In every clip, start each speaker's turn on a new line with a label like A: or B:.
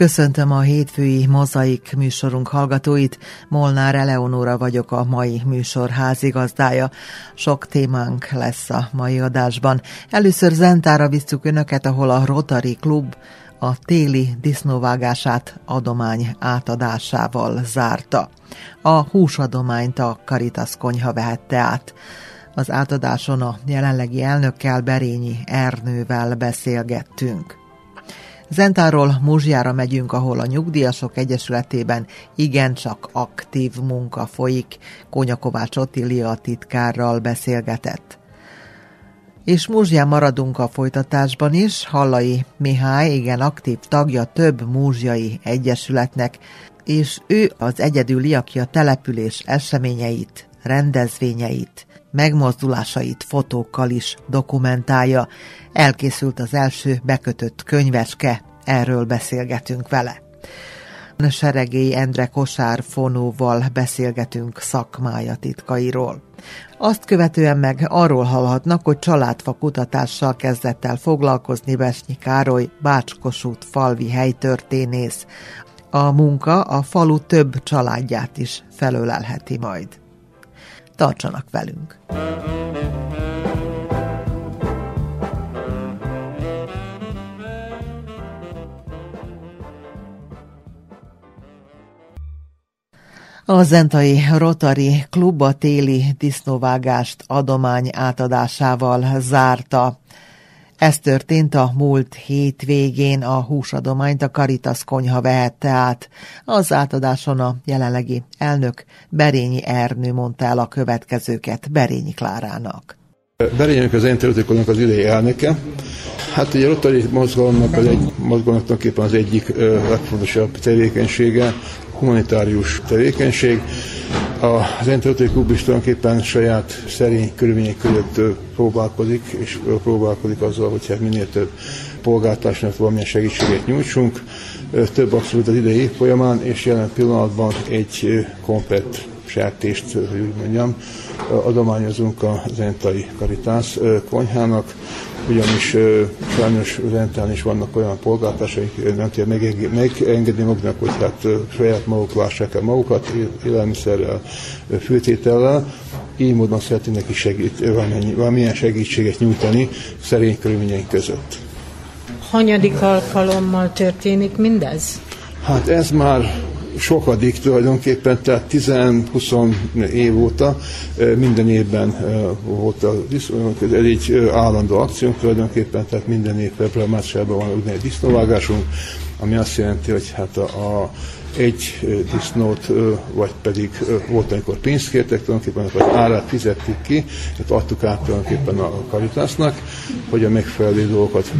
A: Köszöntöm a hétfői mozaik műsorunk hallgatóit. Molnár Eleonóra vagyok a mai műsor házigazdája. Sok témánk lesz a mai adásban. Először Zentára visszük Önöket, ahol a Rotary Klub a téli disznóvágását adomány átadásával zárta. A húsadományt a Caritas konyha vehette át. Az átadáson a jelenlegi elnökkel Berényi Ernővel beszélgettünk. Zentáról Muzsjára megyünk, ahol a Nyugdíjasok Egyesületében igencsak aktív munka folyik. Kónya Kovács Ottilia titkárral beszélgetett. És Múzsján maradunk a folytatásban is. Hallai Mihály igen aktív tagja több múzsjai egyesületnek, és ő az egyedüli, aki a település eseményeit, rendezvényeit, megmozdulásait fotókkal is dokumentálja. Elkészült az első bekötött könyveske, erről beszélgetünk vele. Seregély Endre Kosár fonóval beszélgetünk szakmája titkairól. Azt követően meg arról hallhatnak, hogy családfa kutatással kezdett el foglalkozni Vesnyi Károly, Bácskosút falvi helytörténész. A munka a falu több családját is felölelheti majd. Tartsanak velünk! A Zentai Rotary Klub a téli disznóvágást adomány átadásával zárta. Ez történt a múlt hétvégén, a húsadományt a Karitas konyha vehette át. Az átadáson a jelenlegi elnök Berényi Ernő mondta el a következőket Berényi Klárának.
B: Berények az én területékonnak az idei elnöke. Hát ugye a Rotary mozgalomnak az egy, mozgalomnak éppen az egyik legfontosabb tevékenysége, humanitárius tevékenység. Az Entertainment Klub is tulajdonképpen saját szerény körülmények között próbálkozik, és próbálkozik azzal, hogy hát minél több polgártársnak valamilyen segítséget nyújtsunk. Több abszolút az idei folyamán, és jelen pillanatban egy komplet sertést, hogy úgy mondjam, adományozunk a Zentai Karitás konyhának, ugyanis sajnos Zentán is vannak olyan polgártársaik, nem tudja megengedni maguknak, hogy hát saját maguk lássák el magukat élelmiszerrel, főtétellel, így módon szeretnének is segít, valamilyen segítséget nyújtani szerény körülményeink között.
C: Hanyadik alkalommal történik mindez?
B: Hát ez már sokadik tulajdonképpen, tehát 10-20 év óta minden évben volt a, ez egy állandó akciónk tulajdonképpen, tehát minden év február-márciusában van úgynevezett disznóvágásunk, ami azt jelenti, hogy hát a, a egy disznót, vagy pedig volt, amikor pénzt kértek, tulajdonképpen az árát fizettük ki, tehát adtuk át tulajdonképpen a karitásznak, hogy a megfelelő dolgokat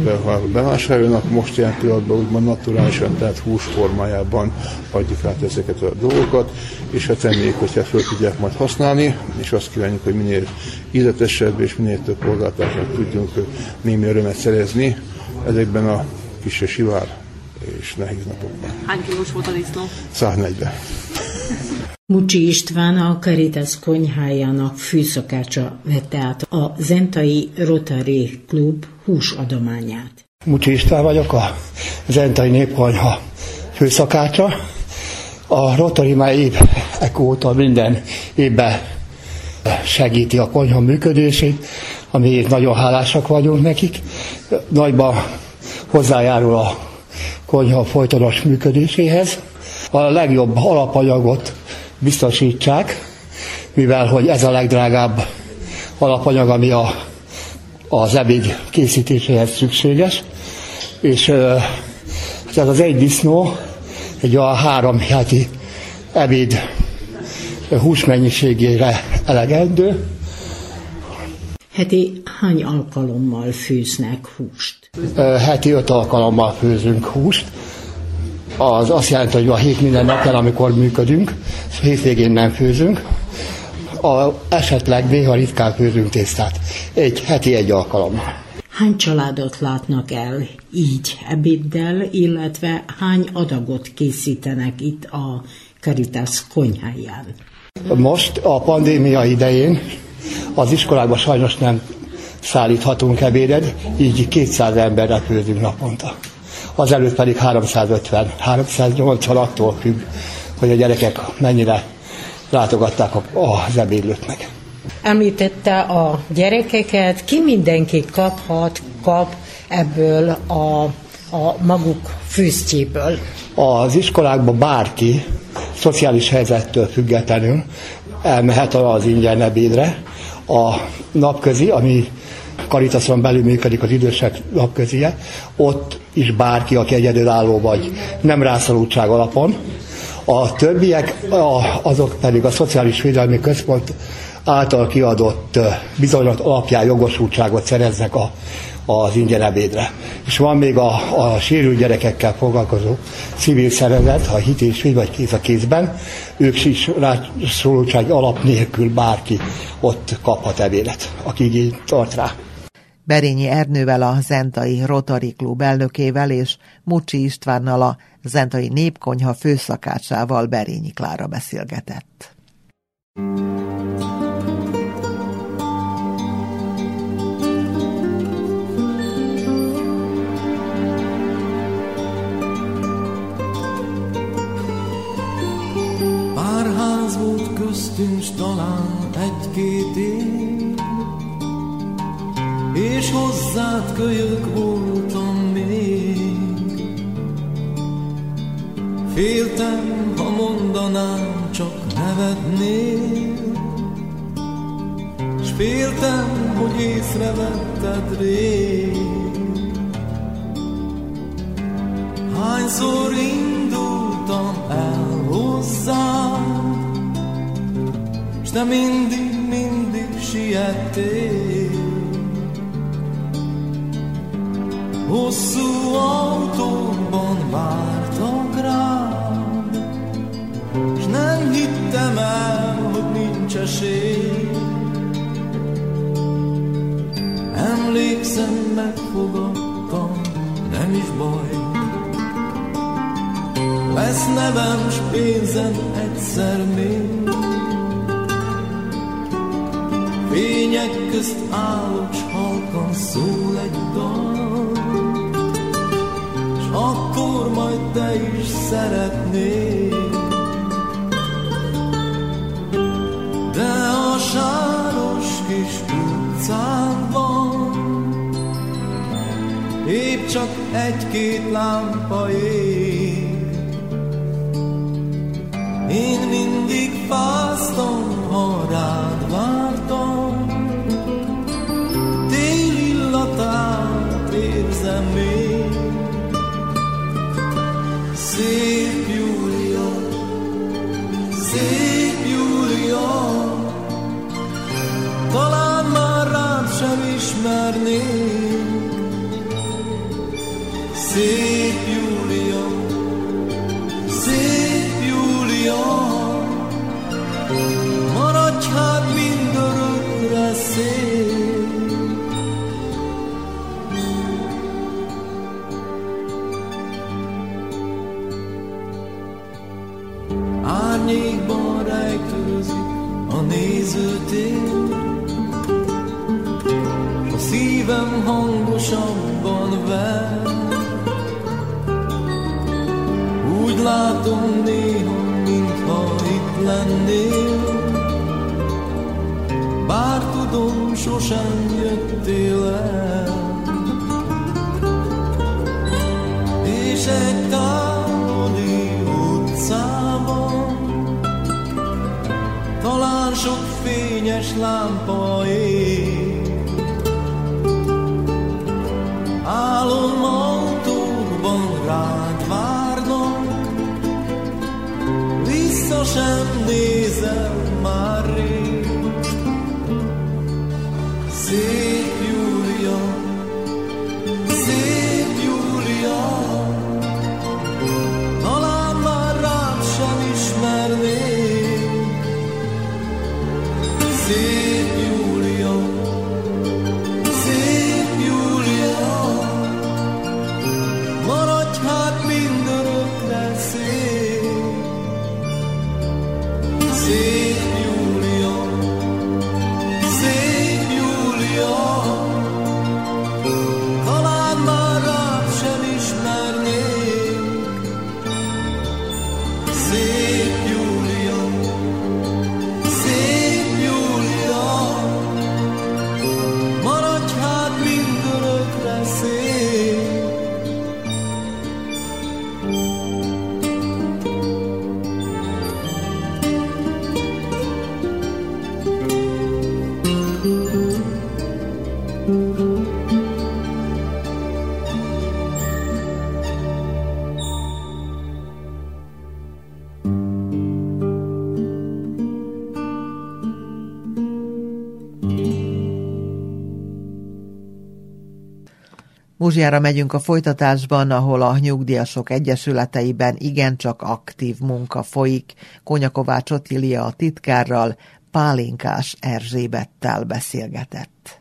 B: bevásároljanak. Most ilyen pillanatban úgymond naturálisan, tehát hús formájában adjuk át ezeket a dolgokat, és hát reméljük, hogyha föl tudják majd használni, és azt kívánjuk, hogy minél illetesebb és minél több polgártársnak tudjunk némi örömet szerezni ezekben a kis sivár és nehéz napokban.
D: Hány kilós volt a disznó?
B: 140.
C: Mucsi István a Caritas konyhájának fűszakácsa vette át a Zentai Rotary Klub húsadományát.
E: Mucsi István vagyok, a Zentai Népkonyha főszakácsa. A Rotary már évek óta minden évben segíti a konyha működését, amiért nagyon hálásak vagyunk nekik. Nagyban hozzájárul a konyha folytonos működéséhez. A legjobb alapanyagot biztosítsák, mivel hogy ez a legdrágább alapanyag, ami a, az ebéd készítéséhez szükséges. És ez az egy disznó egy a három heti ebéd húsmennyiségére elegendő.
C: Heti hány alkalommal főznek húst?
E: heti öt alkalommal főzünk húst. Az azt jelenti, hogy a hét minden napján, amikor működünk, hétvégén nem főzünk. a, esetleg néha ritkán főzünk tésztát. Egy heti egy alkalommal.
C: Hány családot látnak el így ebéddel, illetve hány adagot készítenek itt a Caritas konyháján?
E: Most a pandémia idején az iskolákban sajnos nem szállíthatunk ebédet, így 200 emberre főzünk naponta. Azelőtt pedig 350, 380 attól függ, hogy a gyerekek mennyire látogatták az ebédlőt meg.
C: Említette a gyerekeket, ki mindenki kaphat, kap ebből a, a maguk főztjéből?
E: Az iskolákban bárki, szociális helyzettől függetlenül elmehet az ingyen ebédre. A napközi, ami Karitaszon belül működik az idősek napközie, ott is bárki, aki egyedülálló vagy nem rászorultság alapon. A többiek, azok pedig a Szociális Védelmi Központ által kiadott bizonyos alapján jogosultságot szereznek a, az ingyen ebédre. És van még a, a sérült gyerekekkel foglalkozó civil szervezet, a hit és vagy kéz a kézben, ők is rászorultság alap nélkül bárki ott kaphat ebédet, aki igényt tart rá.
A: Berényi Ernővel a Zentai Rotary Klub elnökével és Mucsi Istvánnal a Zentai Népkonyha főszakácsával Berényi Klára beszélgetett.
D: Pár köztünk talán egy-két év, és hozzád kölyök voltam még. Féltem, ha mondanám, csak nevetnél, s féltem, hogy észrevetted rég. Hányszor indultam el hozzád, s te mindig, mindig siettél. Hosszú autóban vártak rám, S nem hittem el, hogy nincs esély. Emlékszem, megfogadtam, nem is baj. Lesz nevem s pénzem egyszer még. Fények közt állok, s halkan szól egy dal akkor majd te is szeretnél. De a sáros kis utcában épp csak egy-két lámpa ég. Én mindig fáztam,
A: Muzsiára megyünk a folytatásban, ahol a nyugdíjasok egyesületeiben igencsak aktív munka folyik. Konyakovács Otilia a titkárral, Pálinkás Erzsébettel beszélgetett.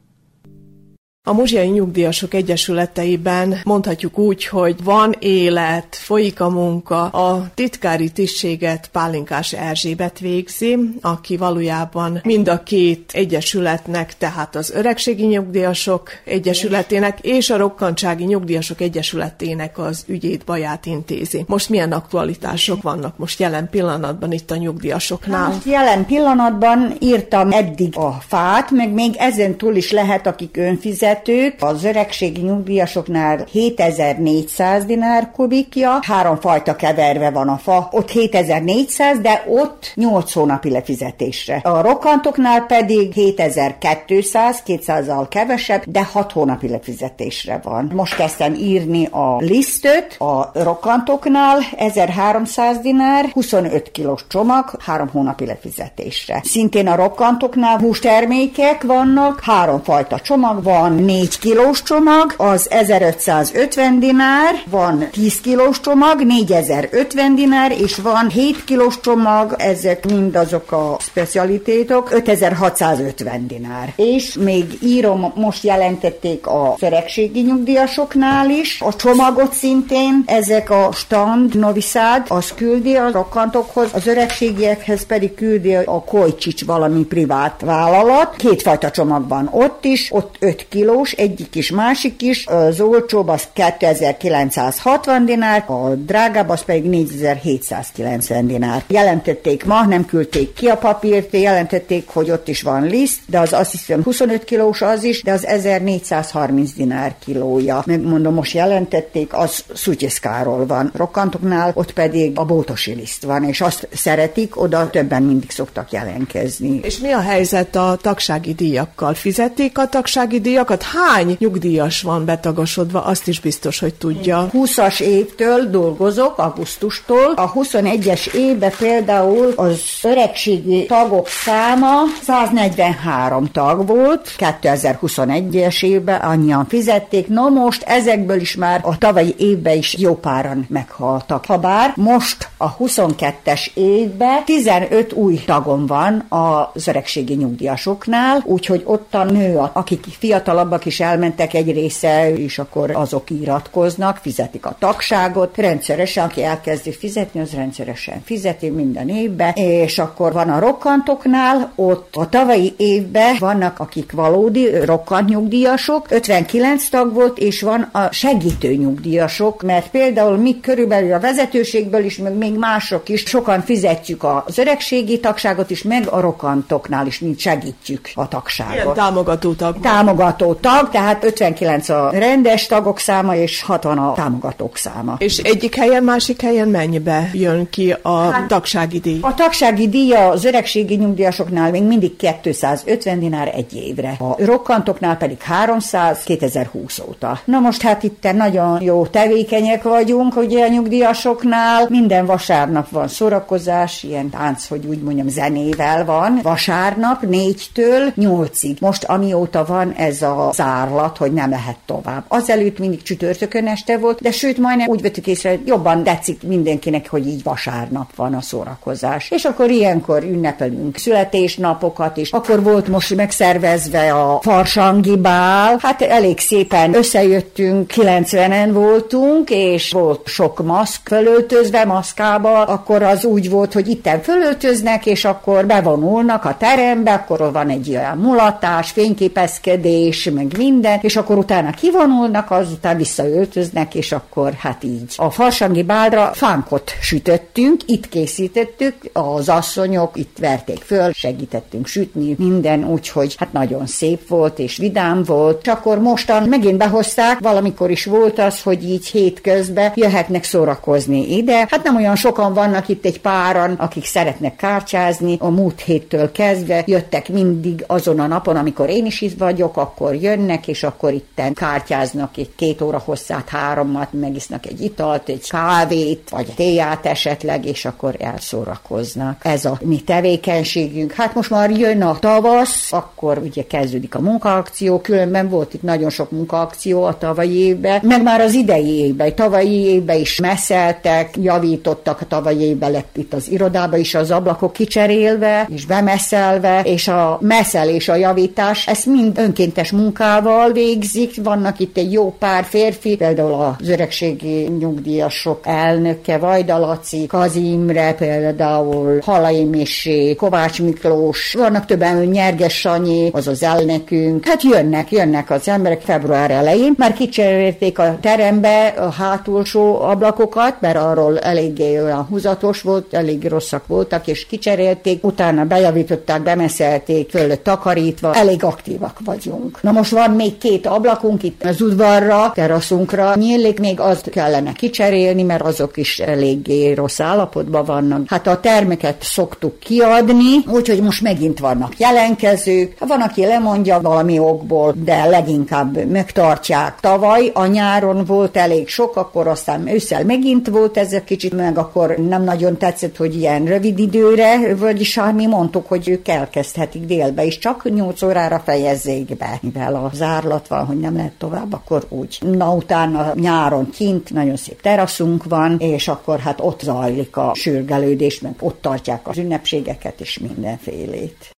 F: A Muzsiai Nyugdíjasok Egyesületeiben mondhatjuk úgy, hogy van élet, folyik a munka. A titkári tisztséget Pálinkás Erzsébet végzi, aki valójában mind a két egyesületnek, tehát az Öregségi Nyugdíjasok Egyesületének és a Rokkantsági Nyugdíjasok Egyesületének az ügyét, baját intézi. Most milyen aktualitások vannak most jelen pillanatban itt a nyugdíjasoknál?
G: Most jelen pillanatban írtam eddig a fát, meg még ezen túl is lehet, akik önfizet fizetők, az öregségi nyugdíjasoknál 7400 dinár kubikja, három fajta keverve van a fa, ott 7400, de ott 8 hónapi lefizetésre. A rokantoknál pedig 7200, 200-al kevesebb, de 6 hónapi lefizetésre van. Most kezdtem írni a lisztöt a rokantoknál, 1300 dinár, 25 kilós csomag, 3 hónapi lefizetésre. Szintén a rokkantoknál hústermékek vannak, három fajta csomag van, 4 kilós csomag, az 1550 dinár, van 10 kilós csomag, 4050 dinár, és van 7 kilós csomag, ezek mind azok a specialitétok, 5650 dinár. És még írom, most jelentették a öregségi nyugdíjasoknál is, a csomagot szintén, ezek a stand, noviszád, az küldi a rokkantokhoz, az öregségiekhez pedig küldi a Kojcsics valami privát vállalat. Kétfajta csomag van ott is, ott 5 kiló kilós, egyik is, másik is. Az olcsóbb az 2960 dinár, a drágább az pedig 4790 dinár. Jelentették ma, nem küldték ki a papírt, jelentették, hogy ott is van liszt, de az azt hiszem 25 kilós az is, de az 1430 dinár kilója. Megmondom, most jelentették, az Szutyiszkáról van. Rokkantoknál ott pedig a bótosi liszt van, és azt szeretik, oda többen mindig szoktak jelenkezni.
F: És mi a helyzet a tagsági díjakkal? Fizették a tagsági díjakat? Tehát hány nyugdíjas van betagasodva, azt is biztos, hogy tudja.
G: 20-as évtől dolgozok, augusztustól. A 21-es évben például az öregségi tagok száma 143 tag volt, 2021-es évben annyian fizették. No most ezekből is már a tavalyi évben is jó páran meghaltak. Habár most a 22-es évben 15 új tagom van az öregségi nyugdíjasoknál, úgyhogy ott a nő, akik fiatalabb fiatalabbak is elmentek egy része, és akkor azok iratkoznak, fizetik a tagságot, rendszeresen, aki elkezdi fizetni, az rendszeresen fizeti minden évben, és akkor van a rokkantoknál, ott a tavalyi évben vannak, akik valódi rokkant nyugdíjasok, 59 tag volt, és van a segítő nyugdíjasok, mert például mi körülbelül a vezetőségből is, meg még mások is, sokan fizetjük az öregségi tagságot is, meg a rokkantoknál is, mint segítjük a tagságot. Ilyen
F: támogató tag.
G: Támogató tag, tehát 59 a rendes tagok száma, és 60 a támogatók száma.
F: És egyik helyen, másik helyen mennyibe jön ki a hát, tagsági díj?
G: A tagsági díja az öregségi nyugdíjasoknál még mindig 250 dinár egy évre. A rokkantoknál pedig 300 2020 óta. Na most hát itt nagyon jó tevékenyek vagyunk, ugye a nyugdíjasoknál. Minden vasárnap van szórakozás, ilyen tánc, hogy úgy mondjam, zenével van. Vasárnap négytől nyolcig. Most amióta van ez a zárlat, hogy nem lehet tovább. Azelőtt mindig csütörtökön este volt, de sőt majdnem úgy vettük észre, hogy jobban tetszik mindenkinek, hogy így vasárnap van a szórakozás. És akkor ilyenkor ünnepelünk születésnapokat is. Akkor volt most megszervezve a farsangi bál. Hát elég szépen összejöttünk, 90-en voltunk, és volt sok maszk fölöltözve, maszkába. Akkor az úgy volt, hogy itten fölöltöznek, és akkor bevonulnak a terembe, akkor van egy olyan mulatás, fényképezkedés, meg minden, és akkor utána kivonulnak, azután visszaöltöznek, és akkor hát így. A farsangi bálra fánkot sütöttünk, itt készítettük, az asszonyok itt verték föl, segítettünk sütni, minden, úgyhogy hát nagyon szép volt, és vidám volt, és akkor mostan megint behozták, valamikor is volt az, hogy így hétközben jöhetnek szórakozni ide. Hát nem olyan sokan vannak itt egy páran, akik szeretnek kártyázni, a múlt héttől kezdve jöttek mindig azon a napon, amikor én is itt vagyok, akkor jönnek, és akkor itten kártyáznak egy két óra hosszát, háromat, megisznak egy italt, egy kávét, vagy téját esetleg, és akkor elszórakoznak. Ez a mi tevékenységünk. Hát most már jön a tavasz, akkor ugye kezdődik a munkaakció, különben volt itt nagyon sok munkaakció a tavalyi évben, meg már az idei évben, tavalyi évben is messzeltek, javítottak a tavalyi évben lett itt az irodába is az ablakok kicserélve, és bemesszelve, és a messzelés, a javítás, ezt mind önkéntes munkával végzik, vannak itt egy jó pár férfi, például az öregségi nyugdíjasok elnöke, Vajda Laci, Kazimre, például Halai Misi, Kovács Miklós, vannak többen, Nyerges Sanyi, az az elnökünk. Hát jönnek, jönnek az emberek február elején, már kicserélték a terembe a hátulsó ablakokat, mert arról eléggé olyan húzatos volt, elég rosszak voltak, és kicserélték, utána bejavították, bemeszelték, föl takarítva, elég aktívak vagyunk. Na most van még két ablakunk itt az udvarra, teraszunkra, nyílik, még azt kellene kicserélni, mert azok is eléggé rossz állapotban vannak. Hát a termeket szoktuk kiadni, úgyhogy most megint vannak jelenkezők. Van, aki lemondja valami okból, de leginkább megtartják. Tavaly a nyáron volt elég sok, akkor aztán ősszel megint volt ez egy kicsit, meg akkor nem nagyon tetszett, hogy ilyen rövid időre, vagyis hát mi mondtuk, hogy ők elkezdhetik délbe is, csak 8 órára fejezzék be, mivel a zárlat van, hogy nem lehet tovább, akkor úgy. Na utána nyáron kint nagyon szép teraszunk van, és akkor hát ott zajlik a sürgelődés, meg ott tartják az ünnepségeket és mindenfélét.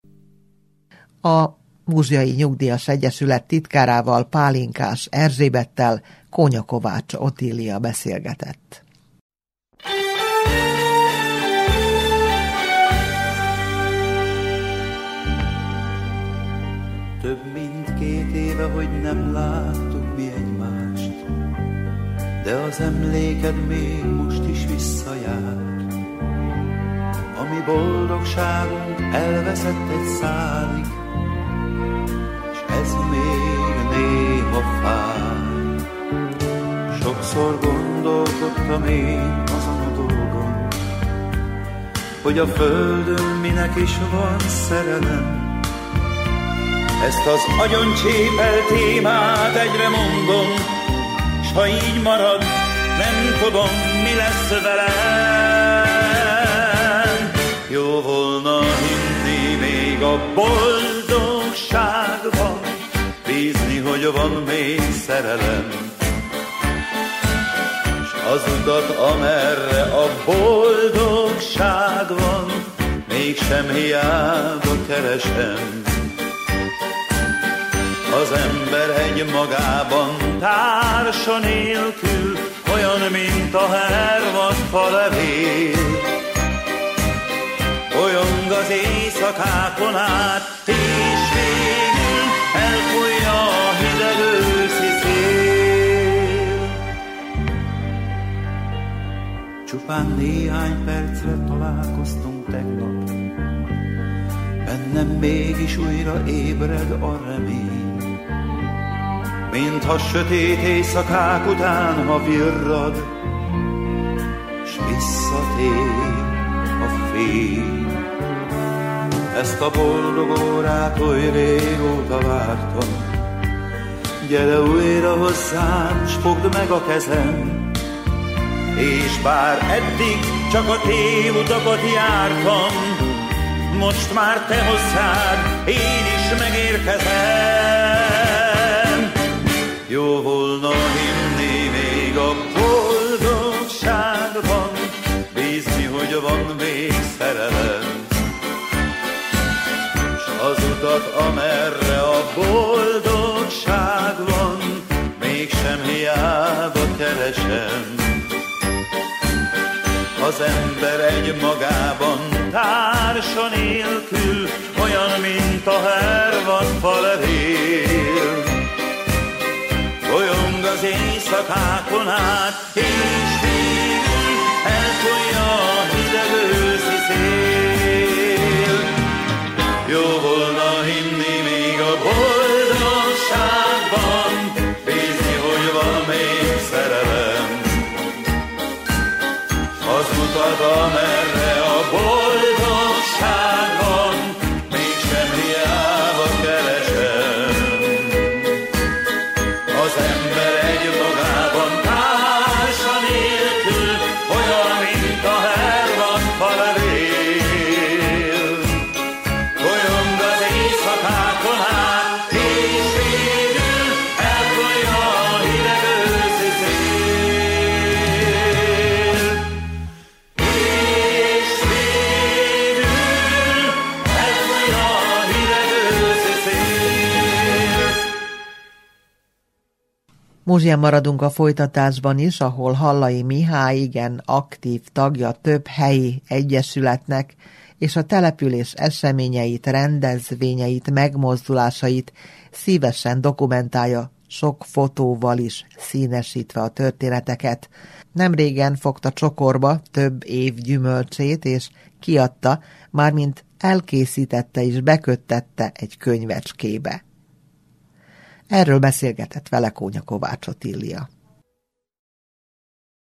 A: A Múzsiai Nyugdíjas Egyesület titkárával Pálinkás Erzsébettel Kónya Kovács Otília beszélgetett.
H: Két éve, hogy nem láttuk mi egymást, de az emléked még most is visszajár. Ami boldogságunk elveszett egy szálig, és ez még néha fáj. Sokszor gondolkodtam én azon a dolgon, hogy a földön minek is van szerelem, ezt az agyon csépel témát egyre mondom, s ha így marad, nem tudom, mi lesz velem. Jó volna hinni még a boldogságban, bízni, hogy van még szerelem. S az utat, amerre a boldogság van, mégsem hiába keresem az ember egy magában társa nélkül, olyan, mint a hervad falevél. Olyan az éjszakákon át, és végül elfújja a hideg őszi szél. Csupán néhány percre találkoztunk tegnap, bennem mégis újra ébred a remény mintha sötét éjszakák után, ha virrad, s visszatér a fény. Ezt a boldog órát oly régóta vártam, gyere újra hozzám, s fogd meg a kezem, és bár eddig csak a tévutakat jártam, most már te hozzád, én is megérkezem. Jó volna hinni még a boldogságban, bízni, hogy van még szerelem. és az utat, amerre a boldogság van, mégsem hiába keresem. Az ember egy magában társa nélkül, olyan, mint a hervad falerél. Éjszakákon át, és végül eltolja a hideg őszi szél. Jó volna
A: Muzsien maradunk a folytatásban is, ahol Hallai Mihály igen aktív tagja több helyi egyesületnek, és a település eseményeit, rendezvényeit, megmozdulásait szívesen dokumentálja, sok fotóval is színesítve a történeteket. Nemrégen fogta csokorba több év gyümölcsét, és kiadta, mármint elkészítette és beköttette egy könyvecskébe. Erről beszélgetett vele Kónya Kovács Otília.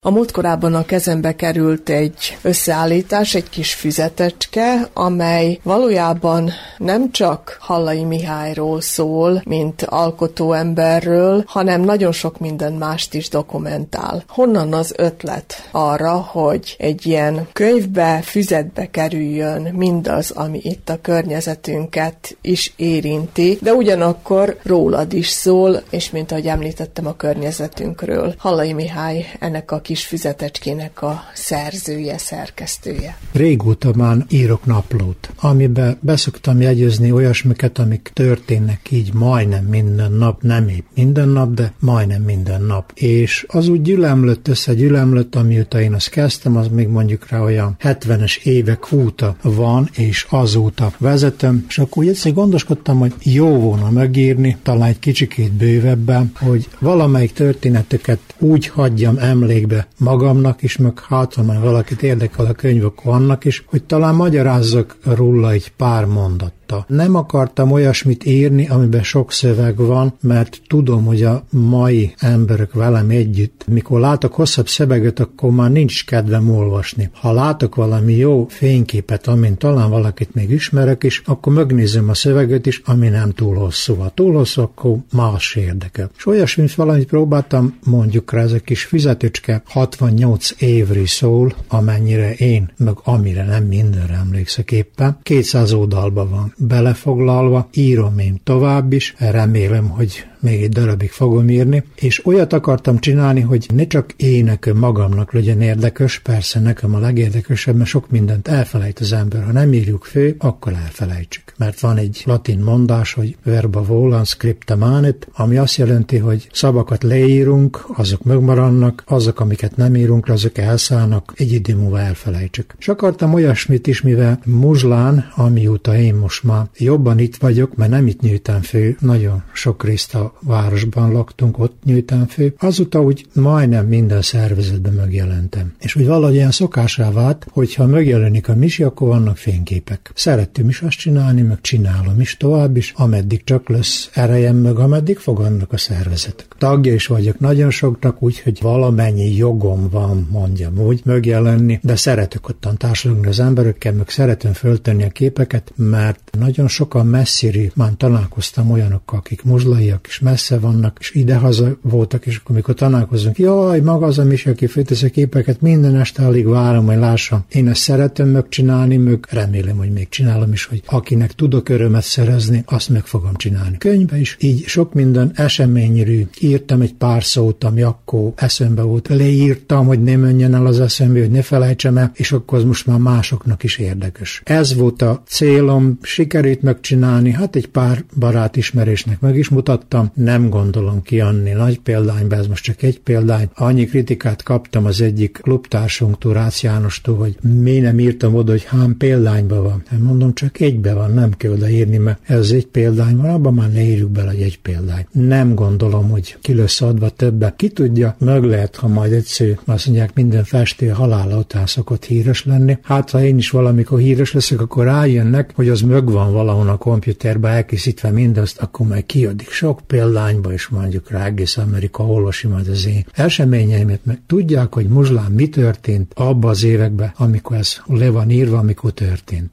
F: A múltkorában a kezembe került egy összeállítás, egy kis füzetecske, amely valójában nem csak Hallai Mihályról szól, mint alkotóemberről, hanem nagyon sok minden mást is dokumentál. Honnan az ötlet arra, hogy egy ilyen könyvbe, füzetbe kerüljön mindaz, ami itt a környezetünket is érinti, de ugyanakkor rólad is szól, és mint ahogy említettem a környezetünkről. Hallai Mihály ennek a kis füzetecskének a szerzője, szerkesztője.
I: Régóta már írok naplót, amiben beszoktam jegyezni olyasmiket, amik történnek így majdnem minden nap, nem épp minden nap, de majdnem minden nap. És az úgy gyülemlött össze, gyülemlött, amióta én azt kezdtem, az még mondjuk rá olyan 70-es évek óta van, és azóta vezetem, és akkor úgy egyszerűen gondoskodtam, hogy jó volna megírni, talán egy kicsikét bővebben, hogy valamelyik történetüket úgy hagyjam emlékbe magamnak is, meg hát, ha valakit érdekel a könyvek vannak is, hogy talán magyarázzak róla egy pár mondat mondta. Nem akartam olyasmit írni, amiben sok szöveg van, mert tudom, hogy a mai emberek velem együtt, mikor látok hosszabb szöveget, akkor már nincs kedvem olvasni. Ha látok valami jó fényképet, amin talán valakit még ismerek is, akkor megnézem a szöveget is, ami nem túl hosszú. Ha túl hosszú, akkor más érdekel. És olyasmit valamit próbáltam, mondjuk rá ez a kis fizetőcske 68 évri szól, amennyire én, meg amire nem mindenre emlékszek éppen. 200 oldalban van belefoglalva, írom én tovább is, remélem, hogy még egy darabig fogom írni, és olyat akartam csinálni, hogy ne csak én nekem magamnak legyen érdekes, persze nekem a legérdekesebb, mert sok mindent elfelejt az ember. Ha nem írjuk fő, akkor elfelejtsük. Mert van egy latin mondás, hogy verba volan scripta manet, ami azt jelenti, hogy szavakat leírunk, azok megmaradnak, azok, amiket nem írunk, azok elszállnak, egy idő múlva elfelejtsük. És akartam olyasmit is, mivel Muzslán, amióta én most már jobban itt vagyok, mert nem itt nyújtám fő, nagyon sok részt a városban laktunk, ott nyújtám fő. Azóta úgy majdnem minden szervezetben megjelentem. És úgy valahogy ilyen szokásra vált, hogy ha megjelenik a misi, akkor vannak fényképek. Szerettem is azt csinálni, meg csinálom is tovább is, ameddig csak lesz erejem, meg ameddig fogadnak a szervezetek. Tagja is vagyok nagyon soknak, úgyhogy valamennyi jogom van, mondjam úgy, megjelenni, de szeretek ottan társadalmi az emberekkel, meg szeretem föltenni a képeket, mert nagyon sokan messziről már találkoztam olyanokkal, akik muzslaiak is messze vannak, és idehaza voltak, és akkor mikor találkozunk, jaj, maga az a Misi, aki főtesz a képeket, minden este alig várom, hogy lássam. Én ezt szeretem megcsinálni, meg remélem, hogy még csinálom is, hogy akinek tudok örömet szerezni, azt meg fogom csinálni. Könyvbe is így sok minden eseményrű. Írtam egy pár szót, ami akkor eszembe volt. Leírtam, hogy ne menjen el az eszembe, hogy ne felejtsem el, és akkor az most már másoknak is érdekes. Ez volt a célom, sikerült megcsinálni, hát egy pár barát ismerésnek meg is mutattam, nem gondolom ki Anni nagy példányba, ez most csak egy példány. Annyi kritikát kaptam az egyik klubtársunktól, Rácz Jánostól, hogy mi nem írtam oda, hogy hám példányba van. Hát mondom, csak egybe van, nem kell odaírni, mert ez egy példány van, abban már ne írjuk bele, egy példány. Nem gondolom, hogy ki lesz adva többe. Ki tudja, meg lehet, ha majd egyszer azt mondják, minden festő halála után szokott híres lenni. Hát, ha én is valamikor híres leszek, akkor rájönnek, hogy az van valahol a komputerbe elkészítve mindazt, akkor majd kiadik sok példányba, és mondjuk rá egész Amerika olvasi majd az én eseményeimet, meg tudják, hogy muzslán mi történt abba az években, amikor ez le van írva, amikor történt.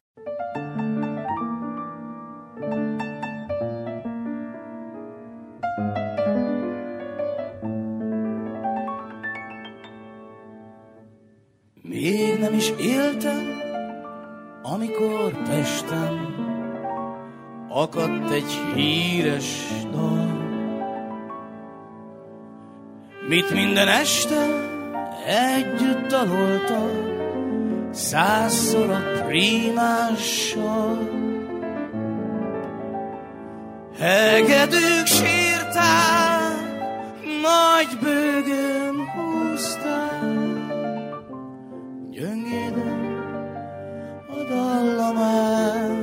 J: Még nem is éltem, amikor Pesten akadt egy híres dal. Mit minden este együtt dalolta, százszor a prímással. Hegedűk sírták, nagy bőgön húzták, gyöngéden a dallamát.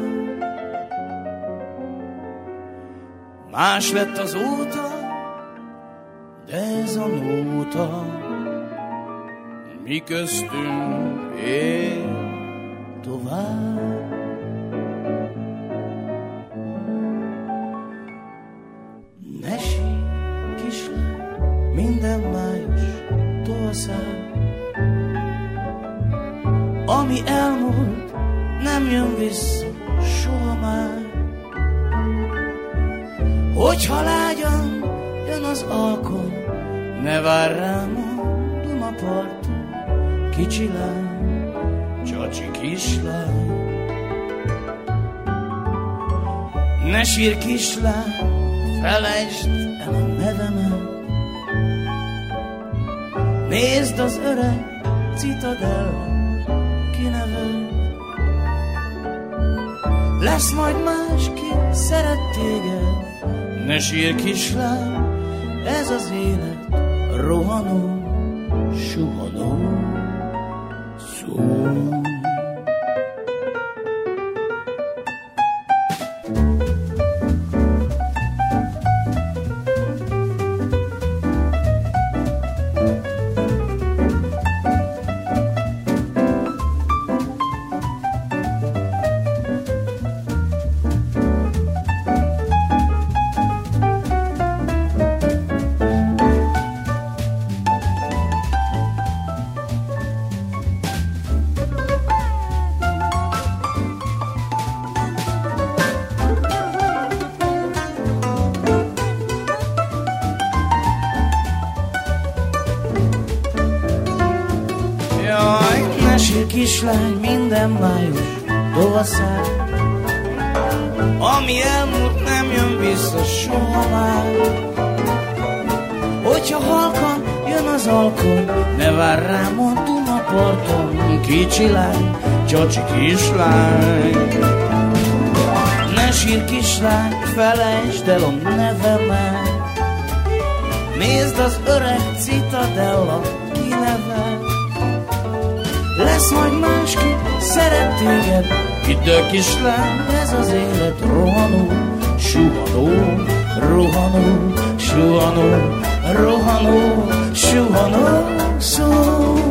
J: Más lett az óta, de ez a nóta, mi köztünk él tovább. Ne kislány, minden május tolszál, ami elmúlt, nem jön vissza soha már. Hogyha lágyan jön az alkon, ne vár rám a Dunaparton, kicsi lány, csacsi kislány. Ne sír kislány, felejtsd el a nevemet, Nézd az öreg citadel, kinevel. Lesz majd más, ki szeret téged, ne sír kislány, ez az élet rohanó, suhanó szó. Felejtsd el a nevemet, Nézd az öreg citadella, kinevel. Lesz majd máski, szeret téged, el kislány, ez az élet rohanó, suhanó, rohanó, suhanó, rohanó, suhanó, szó.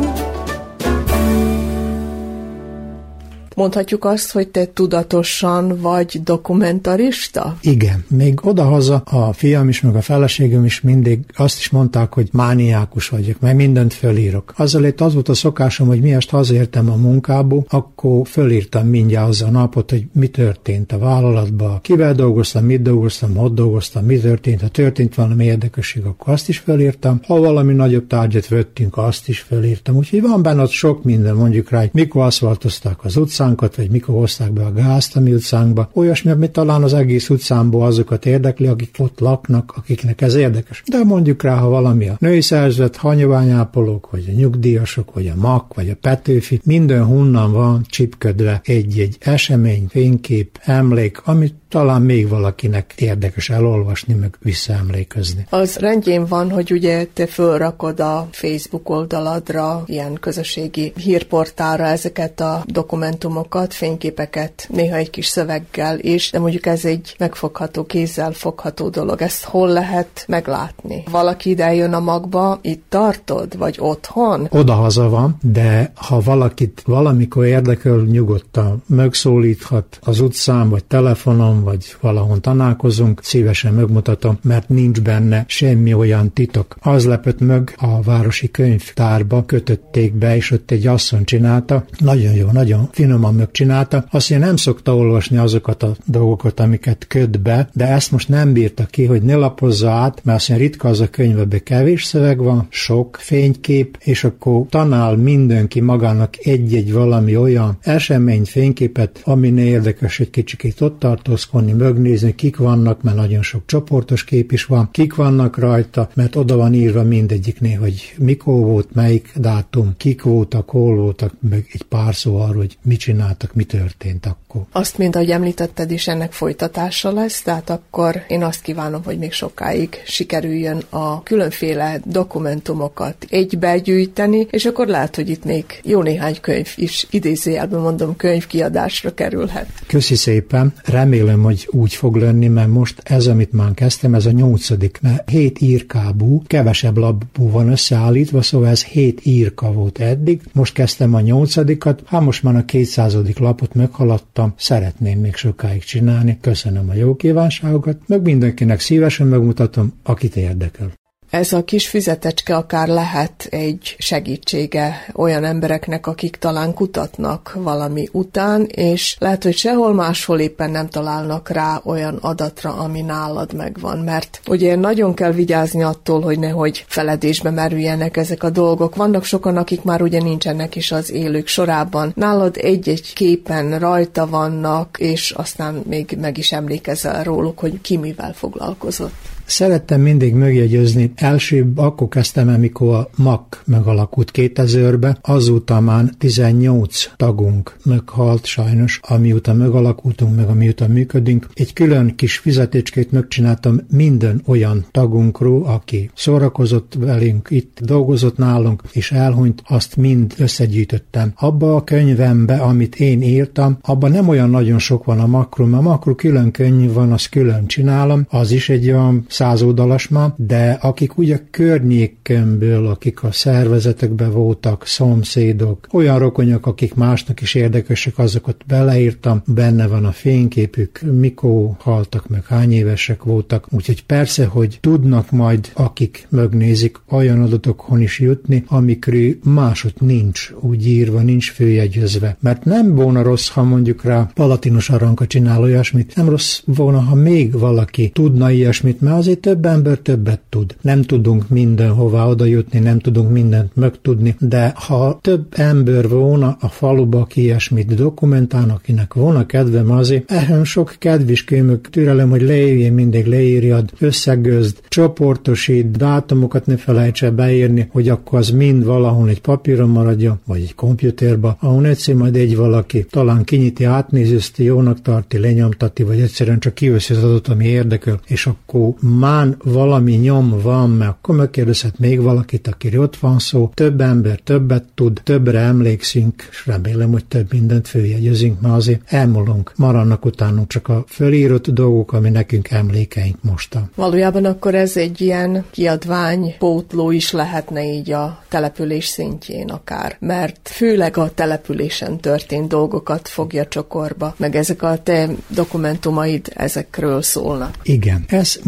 F: Mondhatjuk azt, hogy te tudatosan vagy dokumentarista?
I: Igen. Még odahaza a fiam is, meg a feleségem is mindig azt is mondták, hogy mániákus vagyok, meg mindent fölírok. Azzal itt az volt a szokásom, hogy miért hazértem a munkából, akkor fölírtam mindjárt az a napot, hogy mi történt a vállalatban, kivel dolgoztam, mit dolgoztam, hogy dolgoztam, mi történt, ha történt valami érdekesség, akkor azt is fölírtam. Ha valami nagyobb tárgyat vettünk, azt is fölírtam. Úgyhogy van benne ott sok minden, mondjuk rá, hogy mikor aszfaltozták az utcánkat, vagy mikor hozták be a gázt a mi utcánkba. Olyasmi, amit talán az egész utcámból azokat érdekli, akik ott laknak, akiknek ez érdekes. De mondjuk rá, ha valami a női szerzet, hanyaványápolók, vagy a nyugdíjasok, vagy a mak, vagy a petőfi, minden honnan van csipködve egy-egy esemény, fénykép, emlék, amit talán még valakinek érdekes elolvasni, meg visszaemlékezni.
F: Az rendjén van, hogy ugye te fölrakod a Facebook oldaladra, ilyen közösségi hírportára ezeket a dokumentumokat, fényképeket, néha egy kis szöveggel is, de mondjuk ez egy megfogható, kézzel fogható dolog. Ezt hol lehet meglátni? Valaki ide jön a magba, itt tartod, vagy otthon?
I: Odahaza van, de ha valakit valamikor érdekel, nyugodtan megszólíthat az utcán, vagy telefonon, vagy valahol találkozunk, szívesen megmutatom, mert nincs benne semmi olyan titok. Az lepett meg a városi könyvtárba, kötötték be, és ott egy asszony csinálta, nagyon jó, nagyon finoman megcsinálta. Azt én nem szokta olvasni azokat a dolgokat, amiket köd be, de ezt most nem bírta ki, hogy ne lapozza át, mert azt ritka az a könyvebe kevés szöveg van, sok fénykép, és akkor tanál mindenki magának egy-egy valami olyan esemény, fényképet, ami érdekes egy kicsikét ott tartózkodik, vonni, mögnézni, kik vannak, mert nagyon sok csoportos kép is van, kik vannak rajta, mert oda van írva mindegyiknél, hogy mikor volt, melyik dátum, kik voltak, hol voltak, meg egy pár szó arról, hogy mit csináltak, mi történt akkor.
F: Azt, mint ahogy említetted is, ennek folytatása lesz, tehát akkor én azt kívánom, hogy még sokáig sikerüljön a különféle dokumentumokat egybegyűjteni, és akkor lehet, hogy itt még jó néhány könyv is idézőjelben mondom könyvkiadásra kerülhet.
I: Köszi szépen, remélem, hogy úgy fog lenni, mert most ez, amit már kezdtem, ez a nyolcadik, mert hét írkábú, kevesebb labú van összeállítva, szóval ez hét írka volt eddig. Most kezdtem a nyolcadikat, hát most már a kétszázadik lapot meghaladtam, szeretném még sokáig csinálni. Köszönöm a jó kívánságokat, meg mindenkinek szívesen megmutatom, akit érdekel.
F: Ez a kis füzetecske akár lehet egy segítsége olyan embereknek, akik talán kutatnak valami után, és lehet, hogy sehol máshol éppen nem találnak rá olyan adatra, ami nálad megvan, mert ugye nagyon kell vigyázni attól, hogy nehogy feledésbe merüljenek ezek a dolgok. Vannak sokan, akik már ugye nincsenek is az élők sorában. Nálad egy-egy képen rajta vannak, és aztán még meg is emlékezel róluk, hogy ki mivel foglalkozott.
I: Szerettem mindig megjegyezni, első akkor kezdtem, amikor a MAK megalakult 2000-be, azóta már 18 tagunk meghalt sajnos, amióta megalakultunk, meg amióta működünk. Egy külön kis fizetécskét megcsináltam minden olyan tagunkról, aki szórakozott velünk, itt dolgozott nálunk, és elhunyt, azt mind összegyűjtöttem. Abba a könyvembe, amit én írtam, abban nem olyan nagyon sok van a makról, a makro külön könyv van, azt külön csinálom, az is egy olyan százoldalas már, de akik ugye környékemből, akik a szervezetekben voltak, szomszédok, olyan rokonyok, akik másnak is érdekesek, azokat beleírtam, benne van a fényképük, mikor haltak meg, hány évesek voltak, úgyhogy persze, hogy tudnak majd, akik megnézik, olyan adatokon is jutni, amikről másod nincs úgy írva, nincs főjegyezve. Mert nem volna rossz, ha mondjuk rá Palatinos Aranka csinál olyasmit, nem rossz volna, ha még valaki tudna ilyesmit, mert azért több ember többet tud. Nem tudunk mindenhová oda jutni, nem tudunk mindent megtudni, de ha több ember volna a faluba, aki ilyesmit dokumentálnak, akinek volna kedvem azért, ehhez sok kedvis kömök türelem, hogy leírjél, mindig leírjad, összegözd, csoportosít, dátumokat ne felejtse beírni, hogy akkor az mind valahol egy papíron maradja, vagy egy kompjúterba, ahol egyszer majd egy valaki talán kinyiti, átnézőzti, jónak tarti, lenyomtati, vagy egyszerűen csak kiveszi az adott, ami érdekel, és akkor már valami nyom van, mert akkor megkérdezhet még valakit, aki ott van szó, több ember többet tud, többre emlékszünk, és remélem, hogy több mindent följegyezünk, mert azért elmúlunk, maradnak utánunk csak a fölírott dolgok, ami nekünk emlékeink mostan.
F: Valójában akkor ez egy ilyen kiadvány, pótló is lehetne így a település szintjén akár, mert főleg a településen történt dolgokat fogja csokorba, meg ezek a te dokumentumaid ezekről szólnak.
I: Igen, ez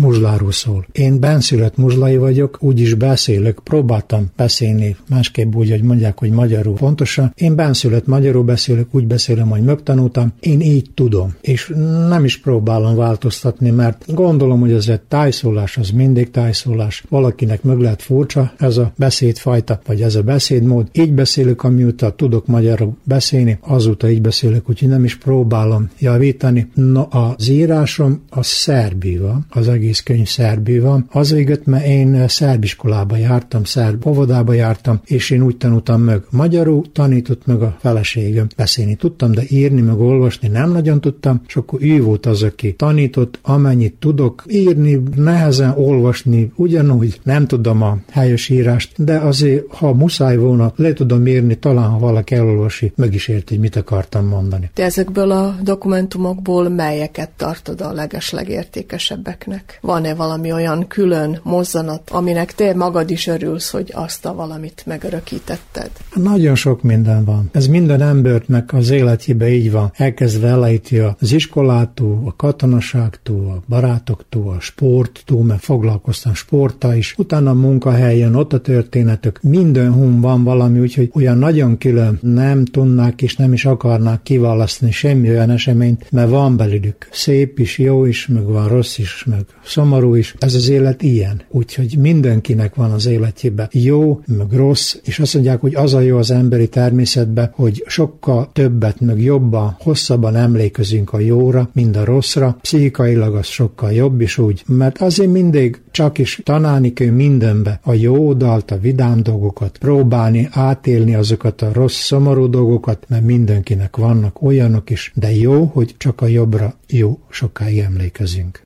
I: muzsláról szól. Én benszülött muzslai vagyok, úgyis beszélek, próbáltam beszélni, másképp úgy, hogy mondják, hogy magyarul pontosan. Én benszülött magyarul beszélek, úgy beszélem, hogy megtanultam, én így tudom, és nem is próbálom változtatni, mert gondolom, hogy ez egy tájszólás, az mindig tájszólás. Valakinek meg lehet furcsa ez a beszédfajta, vagy ez a beszédmód. Így beszélek, amióta tudok magyarul beszélni, azóta így beszélek, úgyhogy nem is próbálom javítani. No, az írásom a szerbi van, az egész könyv szerbi van. Az végött, mert én szerbiskolába jártam, szerb óvodába jártam, és én úgy tanultam meg magyarul, tanított meg a feleségem. Beszélni tudtam, de írni meg olvasni nem nagyon tudtam, és akkor ő volt az, aki tanított, amennyit tudok írni, nehezen olvasni, ugyanúgy nem tudom a helyes írást, de azért, ha muszáj volna, le tudom írni, talán ha valaki elolvasi, meg is érti, hogy mit akartam mondani.
F: Te ezekből a dokumentumokból melyeket tartod a legeslegértékesebbeknek? Van-e valami olyan külön mozzanat, aminek te magad is örülsz, hogy azt a valamit megörökítetted?
I: Nagyon sok minden van. Ez minden embernek az életébe így van. Elkezdve elejti az iskolától, a katonaságtól, a barátoktól, a sporttól, mert foglalkoztam sporttal is. Utána a munkahelyen, ott a történetek, minden hun van valami, úgyhogy olyan nagyon külön nem tudnák és nem is akarnák kiválasztani semmi olyan eseményt, mert van belülük szép is, jó is, meg van rossz is, meg szomorú is. Ez az élet ilyen. Úgyhogy mindenkinek van az életében jó, meg rossz, és azt mondják, hogy az a jó az emberi természetben, hogy sokkal többet, meg jobban, hosszabban emlékezünk a jóra, mint a rosszra. Pszichikailag az sokkal jobb is úgy, mert azért mindig csak is tanálni kell mindenbe a jó oldalt, a vidám dolgokat, próbálni átélni azokat a rossz, szomorú dolgokat, mert mindenkinek vannak olyanok is, de jó, hogy csak a jobbra jó sokáig emlékezünk.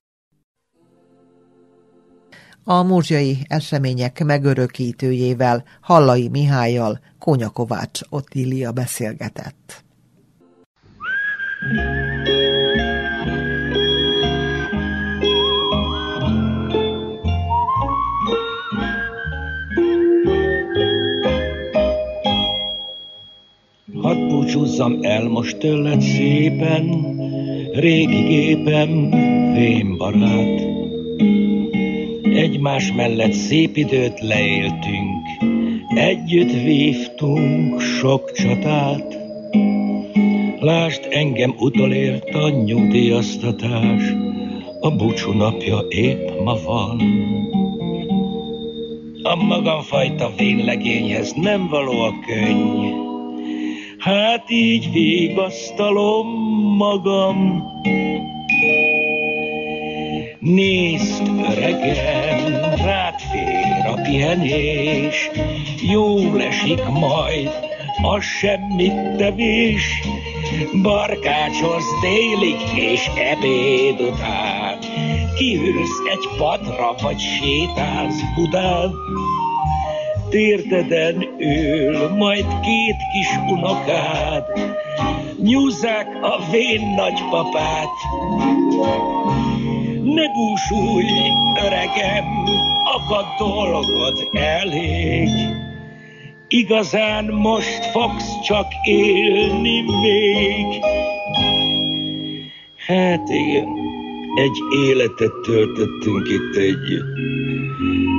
A: A múzsiai események megörökítőjével, Hallai Mihályjal Konyakovács Ottilia beszélgetett.
K: Hadd búcsúzzam el most tőled szépen, régi gépem, vén barát. Egymás mellett szép időt leéltünk, együtt vívtunk sok csatát. Lásd, engem utolért a nyugdíjaztatás, a búcsú napja épp ma van. A magamfajta vénlegényhez nem való a könny, hát így végasztalom magam. Nézd, öregem, rád fér a pihenés, jól esik majd a semmit tevés, barkácsolsz délig és ebéd után, kiülsz egy padra vagy sétálsz Budán, térdeden ül majd két kis unokád, nyúzzák a vén nagypapát. Ne búsulj, öregem, akad dolgod elég. Igazán most fogsz csak élni még. Hát igen, egy életet töltöttünk itt együtt.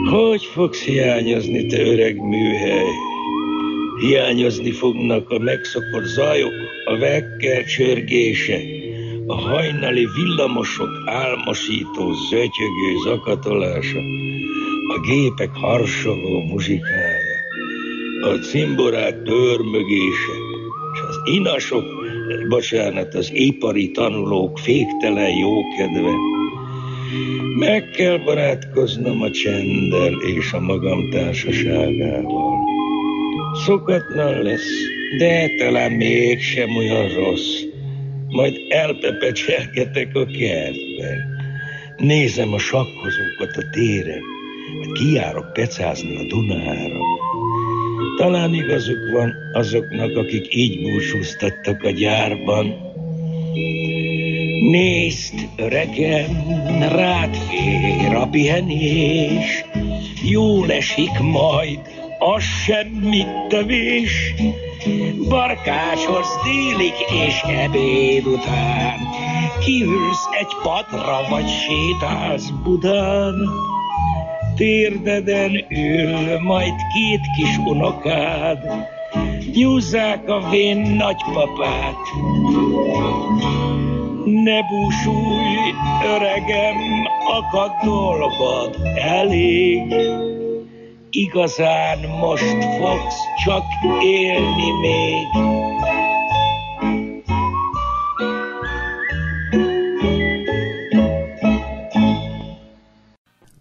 K: Hogy fogsz hiányozni, te öreg műhely? Hiányozni fognak a megszokott zajok, a vekker csörgése, a hajnali villamosok álmosító, zötyögő zakatolása, a gépek harsogó muzsikája, a cimborák törmögése, és az inasok, bocsánat, az ipari tanulók féktelen jókedve. Meg kell barátkoznom a csenddel és a magam társaságával. Szokatlan lesz, de talán mégsem olyan rossz. Majd elpepecselgetek a kertben. Nézem a sakkozókat a téren, hát kijárok pecázni a Dunára. Talán igazuk van azoknak, akik így búcsúztattak a gyárban. Nézd, öregem, rád fér a pihenés, jól esik majd, az semmit tevés. Barkáshoz délig és ebéd után, kiülsz egy padra, vagy sétálsz Budán. Térdeden ül majd két kis unokád, nyúzzák a vén nagypapát. Ne búsulj, öregem, akad dolgod elég. Igazán most fogsz csak élni még.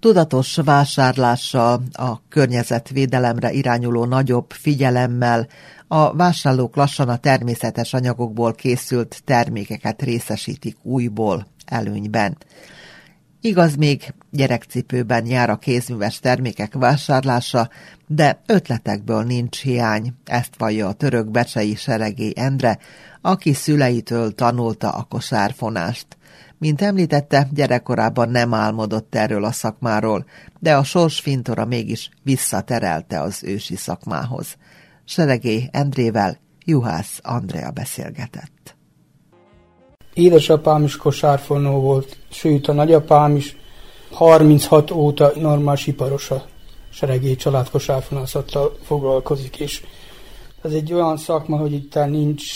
A: Tudatos vásárlással, a környezetvédelemre irányuló nagyobb figyelemmel a vásárlók lassan a természetes anyagokból készült termékeket részesítik újból előnyben. Igaz, még gyerekcipőben jár a kézműves termékek vásárlása, de ötletekből nincs hiány, ezt vallja a török becsei seregély Endre, aki szüleitől tanulta a kosárfonást. Mint említette, gyerekkorában nem álmodott erről a szakmáról, de a sors fintora mégis visszaterelte az ősi szakmához. Seregély Endrével Juhász Andrea beszélgetett.
L: Édesapám is kosárfonó volt, sőt a nagyapám is 36 óta normális iparos a seregély család foglalkozik, és ez egy olyan szakma, hogy itt nincs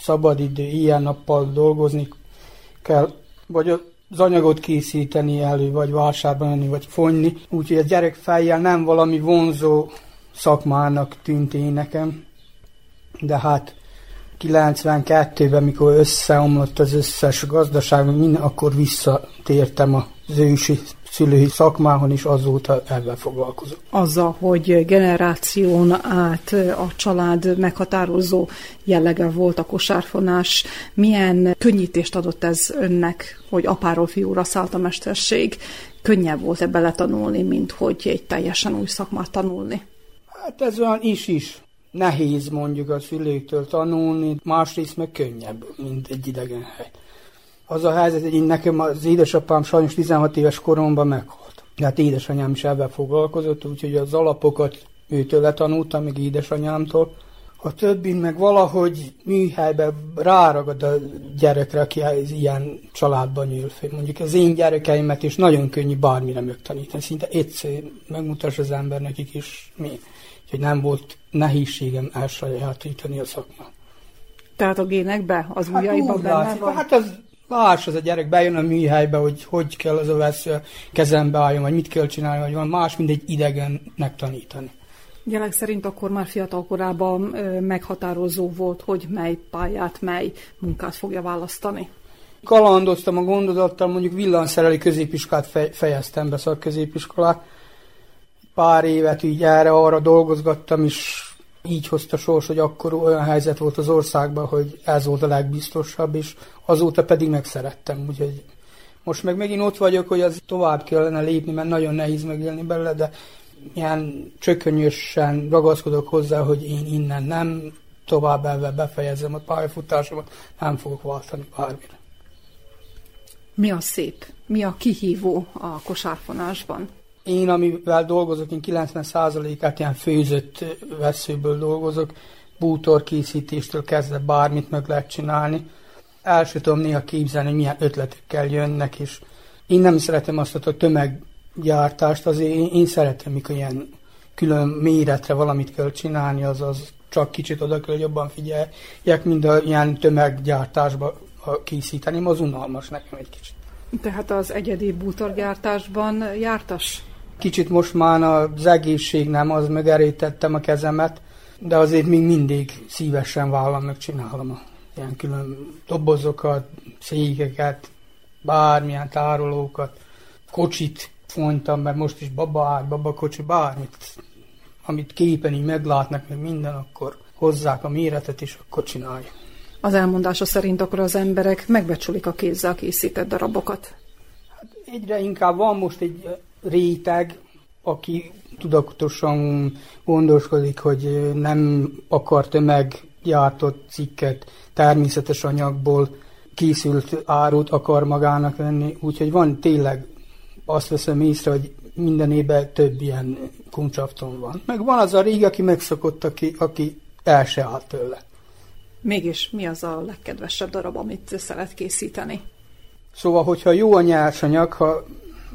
L: szabadidő, ilyen nappal dolgozni kell, vagy az anyagot készíteni elő, vagy vásárban menni, vagy fonyni. Úgyhogy a gyerek fejjel nem valami vonzó szakmának tűnt én nekem. De hát 92-ben, mikor összeomlott az összes gazdaság, minden, akkor visszatértem az ősi szülői szakmáhon, és azóta ebben foglalkozom.
M: Azzal, hogy generáción át a család meghatározó jellege volt a kosárfonás, milyen könnyítést adott ez önnek, hogy apáról fiúra szállt a mesterség? Könnyebb volt-e beletanulni, mint hogy egy teljesen új szakmát tanulni?
L: Hát ez olyan is-is nehéz mondjuk a szülőktől tanulni, másrészt meg könnyebb, mint egy idegen hely. Az a helyzet, hogy én nekem az édesapám sajnos 16 éves koromban meghalt. Hát édesanyám is ebben foglalkozott, úgyhogy az alapokat őtől letanultam, meg édesanyámtól. A többi meg valahogy műhelyben ráragad a gyerekre, aki az ilyen családban nyíl fel. Mondjuk az én gyerekeimet is nagyon könnyű bármire megtanítani. Szinte egyszer megmutassa az ember nekik is mi. Úgyhogy nem volt nehézségem elsajátítani a szakmát.
M: Tehát a génekbe, az hát ujjaiban benne látszik, van?
L: Hát az más, az a gyerek bejön a műhelybe, hogy hogy kell az a kezembe álljon, vagy mit kell csinálni, vagy van más, mint egy idegennek tanítani.
M: Jelek szerint akkor már fiatal korában meghatározó volt, hogy mely pályát, mely munkát fogja választani.
L: Kalandoztam a gondozattal, mondjuk villanszereli középiskolát fejeztem be, szakközépiskolát, pár évet így erre arra dolgozgattam, és így hozta sors, hogy akkor olyan helyzet volt az országban, hogy ez volt a legbiztosabb, és azóta pedig megszerettem, úgyhogy most meg megint ott vagyok, hogy az tovább kellene lépni, mert nagyon nehéz megélni belőle, de ilyen csökönyösen ragaszkodok hozzá, hogy én innen nem tovább elve befejezem a pályafutásomat, nem fogok váltani bármire.
M: Mi a szép? Mi a kihívó a kosárfonásban?
L: Én, amivel dolgozok, én 90%-át ilyen főzött veszőből dolgozok, bútor készítéstől kezdve bármit meg lehet csinálni. El sem tudom néha képzelni, hogy milyen ötletekkel jönnek, és én nem szeretem azt a tömeggyártást, azért én, én szeretem, mikor ilyen külön méretre valamit kell csinálni, azaz csak kicsit oda kell jobban figyeljek, mint a ilyen tömeggyártásba készíteni, az unalmas nekem egy kicsit.
M: Tehát az egyedi bútorgyártásban jártas?
L: Kicsit most már az egészség nem, az megerítettem a kezemet, de azért még mindig szívesen vállam, meg csinálom a ilyen külön dobozokat, székeket, bármilyen tárolókat, kocsit fontam, mert most is baba baba kocsi, bármit, amit képen így meglátnak, meg minden, akkor hozzák a méretet, és akkor csináljuk.
M: Az elmondása szerint akkor az emberek megbecsülik a kézzel készített darabokat.
L: Hát Egyre inkább van most egy réteg, aki tudatosan gondoskodik, hogy nem akar tömeggyártott cikket természetes anyagból készült árut akar magának venni, úgyhogy van tényleg azt veszem észre, hogy minden évben több ilyen kuncsafton van. Meg van az a régi, aki megszokott, aki, aki el se áll tőle.
M: Mégis mi az a legkedvesebb darab, amit szeret készíteni?
L: Szóval, hogyha jó a nyersanyag, ha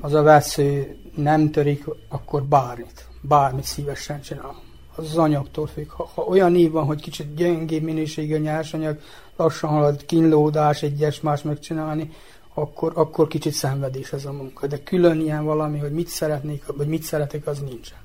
L: az a vesző nem törik, akkor bármit, bármit szívesen csinál. Az anyagtól függ. Ha, ha olyan év van, hogy kicsit gyengébb minőségű a nyersanyag, lassan halad kínlódás, egyes más megcsinálni, akkor, akkor kicsit szenvedés ez a munka. De külön ilyen valami, hogy mit szeretnék, vagy mit szeretek, az nincsen.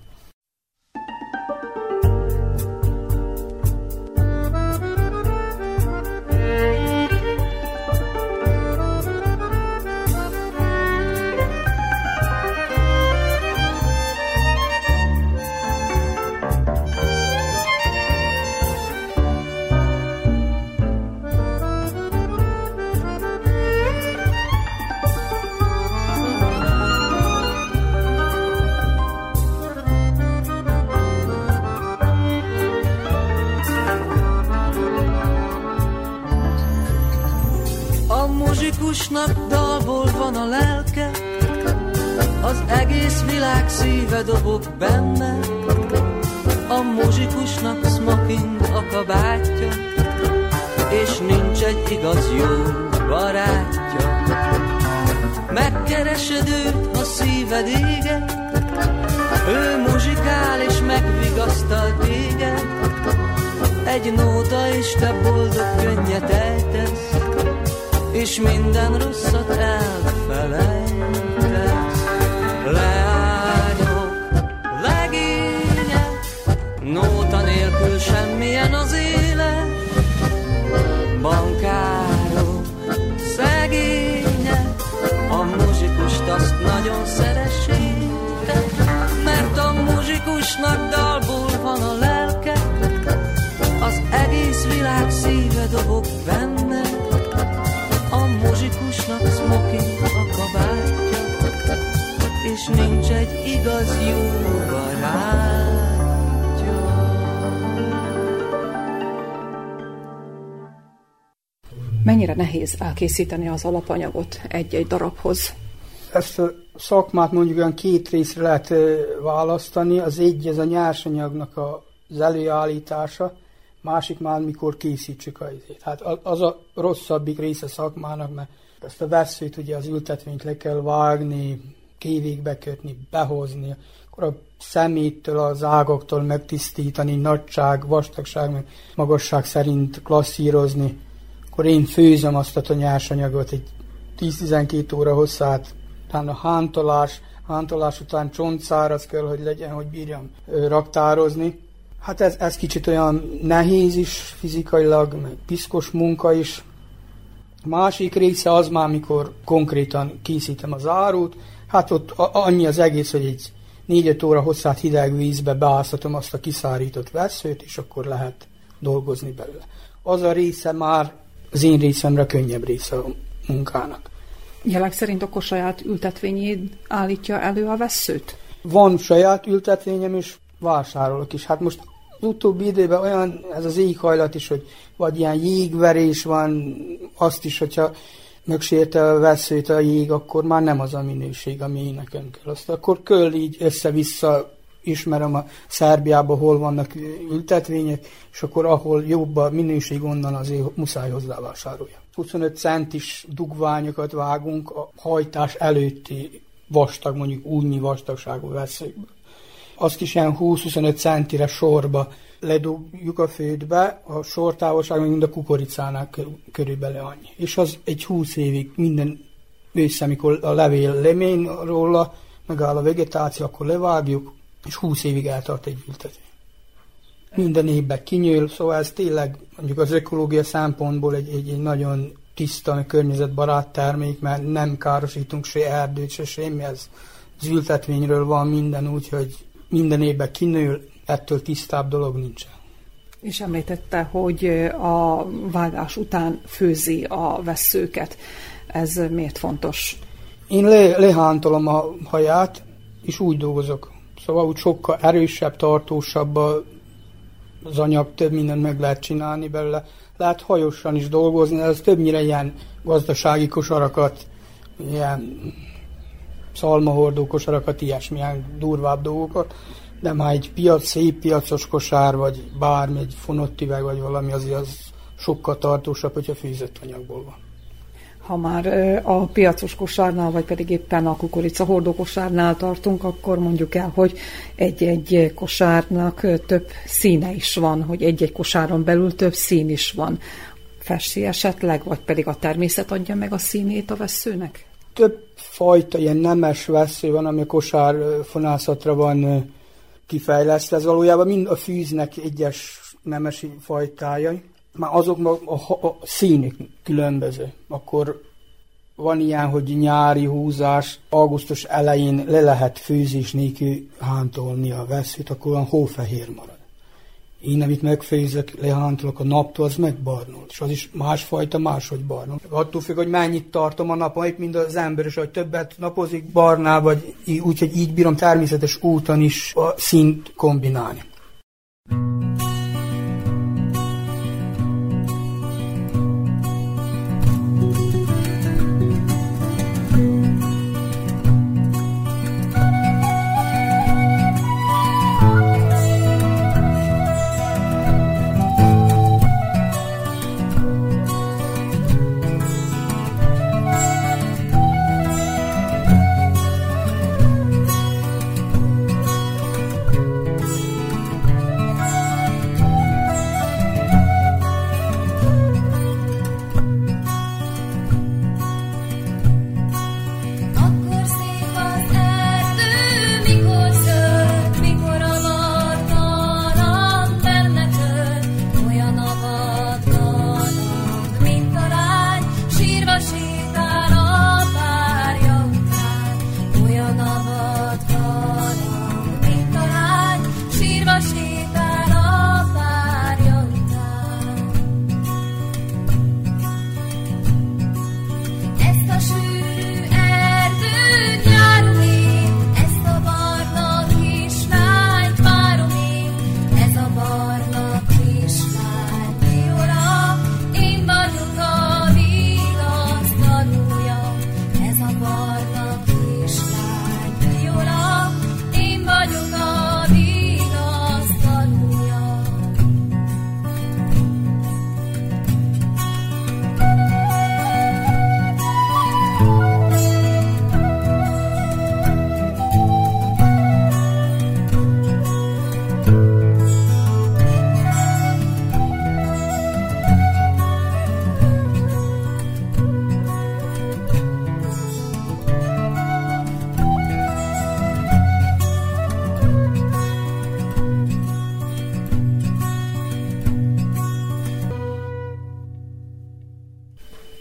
D: Muzsikusnak dalból van a lelke, az egész világ szíve dobog benne. A muzsikusnak smoking a kabátja, és nincs egy igaz jó barátja. Megkeresed őt, ha szíved éget, ő muzsikál és megvigasztal téged. Egy nóta és te boldog könnyet ejtesz, és minden rosszat elfelejtesz. Leányok, legények, nóta nélkül semmilyen az élet. Bankárok, szegények, a muzsikust azt nagyon szeressétek, mert a muzsikusnak dalból van a lelke, az egész világ szíve dobog benne és nincs egy igaz jó barátja.
M: Mennyire nehéz elkészíteni az alapanyagot egy-egy darabhoz?
L: Ezt a szakmát mondjuk olyan két részre lehet választani. Az egy, ez a nyersanyagnak az előállítása, másik már mikor készítsük a izét. Hát az a rosszabbik része szakmának, mert ezt a veszőt ugye az ültetvényt le kell vágni, kévékbe kötni, behozni, akkor a szeméttől, az ágaktól megtisztítani, nagyság, vastagság, meg magasság szerint klasszírozni. Akkor én főzöm azt a nyersanyagot egy 10-12 óra hosszát, utána hántolás, hántolás után csontszáraz kell, hogy legyen, hogy bírjam raktározni Hát ez, ez kicsit olyan nehéz is fizikailag, meg piszkos munka is. Másik része az már, mikor konkrétan készítem az árut, hát ott annyi az egész, hogy egy 4 óra hosszát hideg vízbe beáztatom azt a kiszárított veszőt, és akkor lehet dolgozni belőle. Az a része már az én részemre könnyebb része a munkának.
M: Jelek szerint akkor saját ültetvényét állítja elő a veszőt?
L: Van saját ültetvényem, és vásárolok is. Hát most utóbbi időben olyan ez az éghajlat is, hogy vagy ilyen jégverés van, azt is, hogyha megsérte a veszőt a jég, akkor már nem az a minőség, ami én nekem kell. Azt akkor köl így össze-vissza ismerem a Szerbiában, hol vannak ültetvények, és akkor ahol jobb a minőség, onnan azért muszáj hozzávásárolja. 25 centis dugványokat vágunk a hajtás előtti vastag, mondjuk újnyi vastagságú veszőkből azt is ilyen 20-25 centire sorba ledugjuk a fődbe, a sortávolság mint a kukoricának körülbelül annyi. És az egy 20 évig minden ősszel, amikor a levél lemény róla, megáll a vegetáció, akkor levágjuk, és 20 évig eltart egy ültetvény. Minden évben kinyíl, szóval ez tényleg mondjuk az ökológia szempontból egy, egy, egy nagyon tiszta, környezetbarát termék, mert nem károsítunk se erdőt, se semmi, ez az ültetvényről van minden, úgyhogy minden évben kinő, ettől tisztább dolog nincsen.
M: És említette, hogy a vágás után főzi a veszőket. Ez miért fontos?
L: Én le, lehántolom a haját, és úgy dolgozok. Szóval úgy sokkal erősebb, tartósabb az anyag, több mindent meg lehet csinálni belőle. Lehet hajosan is dolgozni, ez többnyire ilyen gazdasági kosarakat, ilyen szalmahordó kosarakat, ilyesmilyen durvább dolgokat, de már egy piac, szép piacos kosár, vagy bármi, egy fonott üveg, vagy valami, azért az sokkal tartósabb, hogyha fűzött anyagból van.
M: Ha már a piacos kosárnál, vagy pedig éppen a kukorica hordó kosárnál tartunk, akkor mondjuk el, hogy egy-egy kosárnak több színe is van, hogy egy-egy kosáron belül több szín is van. Festi esetleg, vagy pedig a természet adja meg a színét a veszőnek?
L: Több fajta ilyen nemes vesző van, ami kosár fonászatra van kifejlesztve. Ez valójában mind a fűznek egyes nemesi fajtájai már azok a, a színik különböző. Akkor van ilyen, hogy nyári húzás, augusztus elején le lehet főzés nélkül hántolni a veszőt, akkor olyan hófehér marad. Én, amit megfőzök, lehántolok a naptól, az megbarnul. És az is másfajta, máshogy barnul. Attól függ, hogy mennyit tartom a napon, itt mind az ember is, hogy többet napozik barnál, vagy úgyhogy így bírom természetes úton is a szint kombinálni.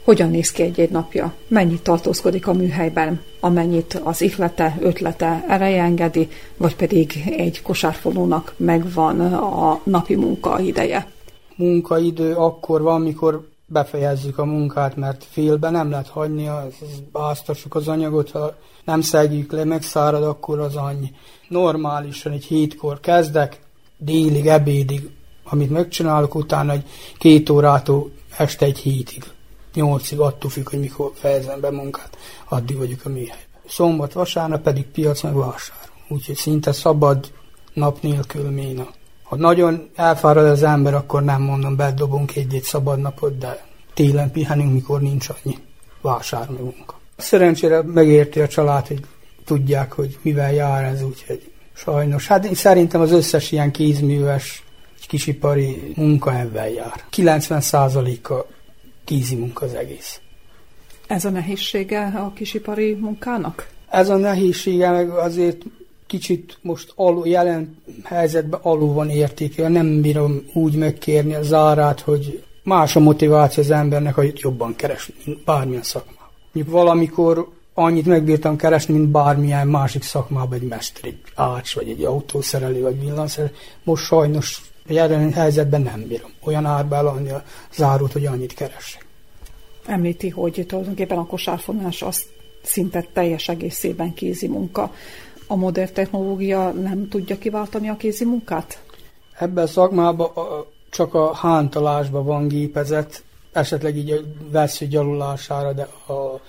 M: Hogyan néz ki egy-egy napja? Mennyit tartózkodik a műhelyben? Amennyit az ihlete, ötlete ereje engedi, vagy pedig egy kosárfonónak megvan a napi munka ideje?
L: Munkaidő akkor van, mikor befejezzük a munkát, mert félbe nem lehet hagyni, áztassuk az anyagot, ha nem szegjük le, megszárad, akkor az annyi. Normálisan egy hétkor kezdek, délig, ebédig, amit megcsinálok, utána egy két órától este egy hétig nyolcig, attól függ, hogy mikor fejezem be munkát, addig vagyok a műhelyben. Szombat, vasárnap pedig piac meg vásár. Úgyhogy szinte szabad nap nélkül ména. Ha nagyon elfárad az ember, akkor nem mondom, bedobunk egy-egy szabad napot, de télen pihenünk, mikor nincs annyi vásár. Szerencsére megérti a család, hogy tudják, hogy mivel jár ez, úgyhogy sajnos. Hát én szerintem az összes ilyen kézműves, kisipari munka ebben jár. 90%-a kézi munka az egész.
M: Ez a nehézsége a kisipari munkának?
L: Ez a nehézsége meg azért kicsit most alul, jelen helyzetben alul van értéke. Nem bírom úgy megkérni a zárát, hogy más a motiváció az embernek, hogy jobban keresni, mint bármilyen szakmában. Mondjuk valamikor annyit megbírtam keresni, mint bármilyen másik szakmában, egy mester, egy ács, vagy egy autószerelő, vagy villanszerelő. Most sajnos jelen helyzetben nem bírom olyan árba eladni a zárót, hogy annyit keresek.
M: Említi, hogy tulajdonképpen a kosárfonás azt szinte teljes egészében kézi munka. A modern technológia nem tudja kiváltani a kézi munkát?
L: Ebben a szakmában csak a hántalásban van gépezet, esetleg így a vesző gyalulására, de a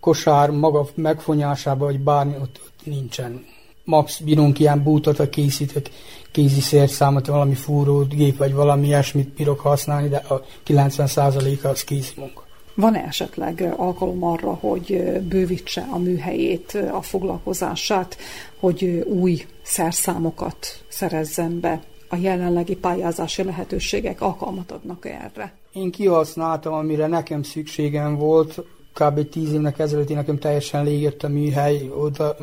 L: kosár maga megfonyásába, vagy bármi ott, ott nincsen. Max bírunk ilyen bútot, vagy készítek kézi szérszámot, valami fúrót, gép, vagy valami ilyesmit bírok használni, de a 90%-a az kézi munka.
M: Van-e esetleg alkalom arra, hogy bővítse a műhelyét, a foglalkozását, hogy új szerszámokat szerezzen be? A jelenlegi pályázási lehetőségek alkalmat adnak erre?
L: Én kihasználtam, amire nekem szükségem volt, kb. tíz évnek ezelőtt nekem teljesen légett a műhely, oda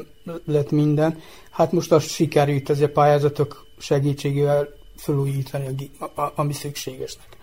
L: lett minden. Hát most azt sikerült az a pályázatok segítségével felújítani, ami szükségesnek.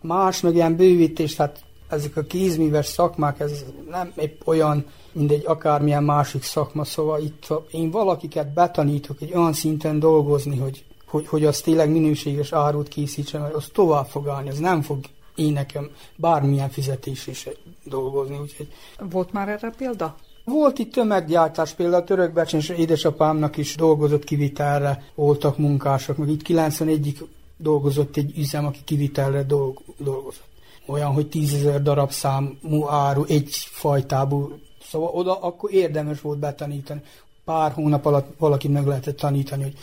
L: Más, meg ilyen bővítés, hát ezek a kézműves szakmák, ez nem épp olyan, mint egy akármilyen másik szakma, szóval itt én valakiket betanítok egy olyan szinten dolgozni, hogy, hogy, hogy az tényleg minőséges árut készítsen, hogy az tovább fog állni, az nem fog én nekem bármilyen fizetés is dolgozni. Úgyhogy...
M: Volt már erre példa?
L: Volt itt tömeggyártás, például a törökbecsén és édesapámnak is dolgozott kivitelre, voltak munkások, meg itt 91-ig dolgozott egy üzem, aki kivitelre dolg, dolgozott. Olyan, hogy tízezer darab számú áru egy fajtából, szóval oda akkor érdemes volt betanítani. Pár hónap alatt valaki meg lehetett tanítani, hogy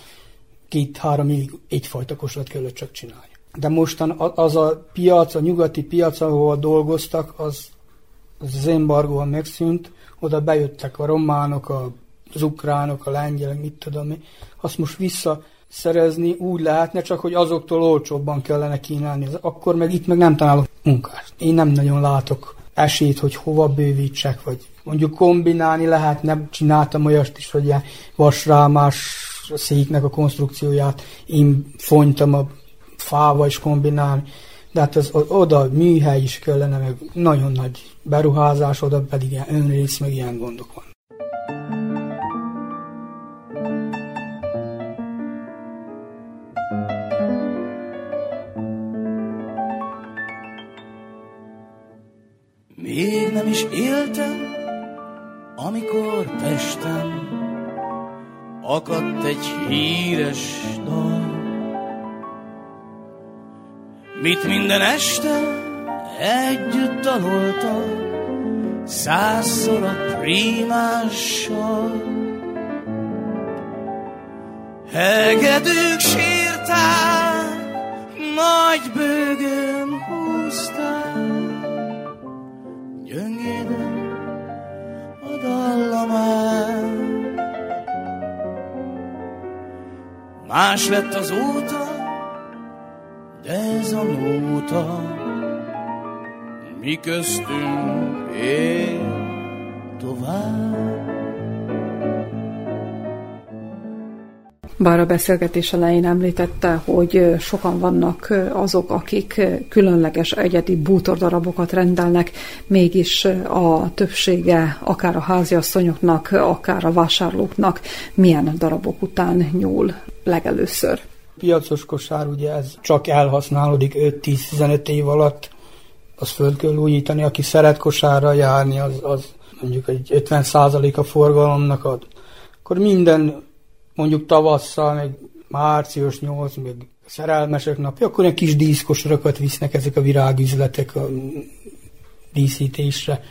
L: két-három évig egyfajta kosrat kellett csak csinálni. De mostan az a piac, a nyugati piac, ahol dolgoztak, az, az embargóan megszűnt, oda bejöttek a románok, az ukránok, a lengyelek, mit tudom én, azt most visszaszerezni úgy lehetne, csak hogy azoktól olcsóbban kellene kínálni. Akkor meg itt meg nem találok munkást. Én nem nagyon látok esélyt, hogy hova bővítsek, vagy mondjuk kombinálni lehetne. Csináltam olyast is, hogy ilyen vasrámás széknek a konstrukcióját én fonytam a fával is kombinálni de hát az, oda műhely is kellene, meg nagyon nagy beruházás, oda pedig ilyen önrész, meg ilyen gondok van.
J: Még nem is éltem, amikor Pesten akadt egy híres dal. Mit minden este együtt daloltam, százszor a prímással. Hegedűk sírták, nagy bőgön húzták, gyöngéden a dallamán. Más lett az óta, de ez a nóta mi köztünk él tovább.
M: Bár a beszélgetés elején említette, hogy sokan vannak azok, akik különleges egyedi bútordarabokat rendelnek, mégis a többsége akár a háziasszonyoknak, akár a vásárlóknak milyen darabok után nyúl legelőször
L: piacos kosár, ugye ez csak elhasználódik 5-10-15 év alatt, az föl kell újítani, aki szeret kosárra járni, az, az mondjuk egy 50% a forgalomnak ad. Akkor minden, mondjuk tavasszal, meg március 8, meg szerelmesek napja, akkor egy kis díszkosarakat visznek ezek a virágüzletek a díszítésre.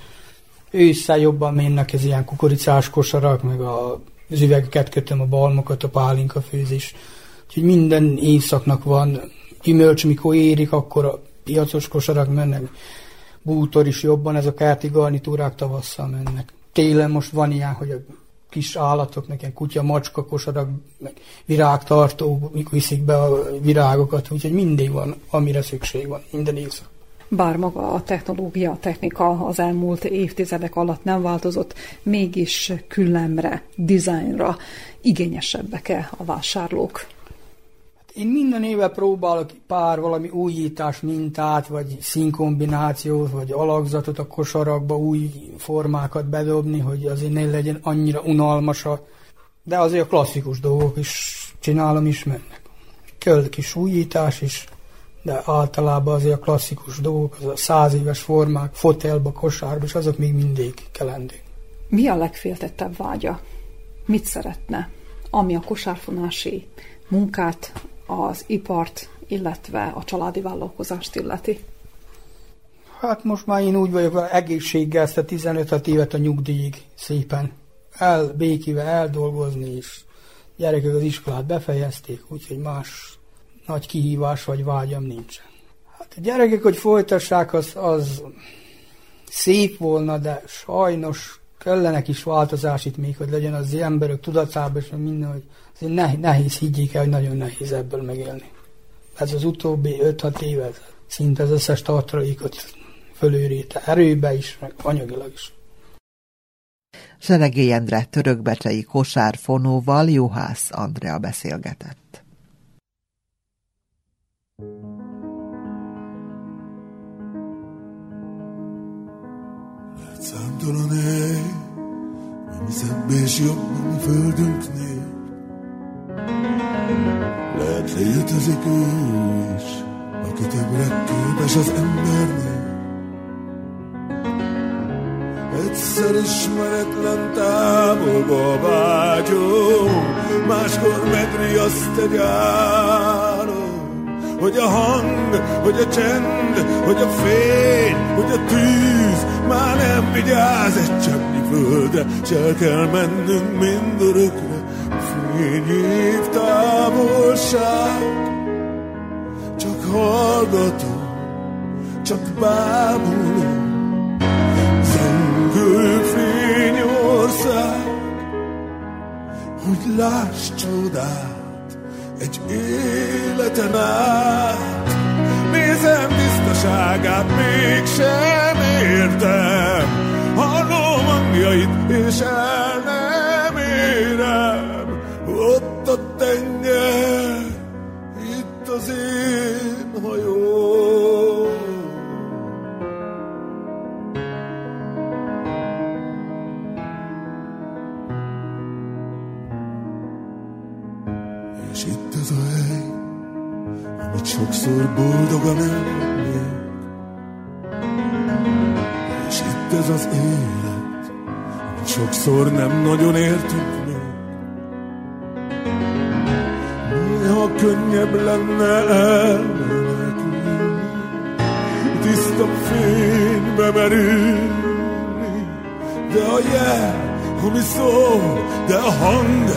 L: Ősszel jobban mennek ez ilyen kukoricás kosarak, meg a, az üvegeket kötöm, a balmokat, a pálinka főzés. Úgyhogy minden évszaknak van gyümölcs, mikor érik, akkor a piacos kosarak mennek. Bútor is jobban, ez a kerti garnitúrák tavasszal mennek. Télen most van ilyen, hogy a kis állatok, nekem kutya, macska, kosarak, meg virágtartó, mikor viszik be a virágokat, úgyhogy mindig van, amire szükség van, minden évszak.
M: Bár maga a technológia, a technika az elmúlt évtizedek alatt nem változott, mégis küllemre, dizájnra igényesebbek-e a vásárlók?
L: Én minden éve próbálok pár valami újítás mintát, vagy színkombinációt, vagy alakzatot a kosarakba, új formákat bedobni, hogy azért ne legyen annyira unalmas a... De azért a klasszikus dolgok is csinálom is mennek. Kell kis újítás is, de általában azért a klasszikus dolgok, az a száz éves formák, fotelba, kosárba, és azok még mindig kelendők.
M: Mi a legféltettebb vágya? Mit szeretne, ami a kosárfonási munkát, az ipart, illetve a családi vállalkozást illeti?
L: Hát most már én úgy vagyok, hogy egészséggel ezt a 15 évet a nyugdíjig szépen elbékive eldolgozni, és gyerekek az iskolát befejezték, úgyhogy más nagy kihívás vagy vágyam nincsen. Hát a gyerekek, hogy folytassák, az, az szép volna, de sajnos kellenek is változás itt még, hogy legyen az emberek tudatában, és minden, hogy azért nehéz, nehéz higgyék el, hogy nagyon nehéz ebből megélni. Ez az utóbbi 5-6 éve szinte az összes tartalékot fölőréte erőbe is, meg anyagilag is.
A: Seregély Endre törökbecsei kosárfonóval Juhász Andrea beszélgetett.
N: Lehet számtalan hely, ami szebb és jobb, ami földünknél. Lehet létezik ő is, aki többre képes az embernél. Egyszer ismeretlen távolba vágyó, máskor megriaszt egy álom, hogy a hang, hogy a csend, hogy a fény, hogy a tűz már nem vigyáz egy csöpnyi földre, s el kell mennünk mindörökre, fényév távolság. Csak hallgatom, csak bámulom, fényország, hogy láss csodát egy életen át. Nézem tisztaságát, mégsem értem, hallom hangjait, és el sokszor nem nagyon értünk még. Néha könnyebb lenne elmenekülni, tiszta fénybe merülni, de a jel, ami szól, de a hang,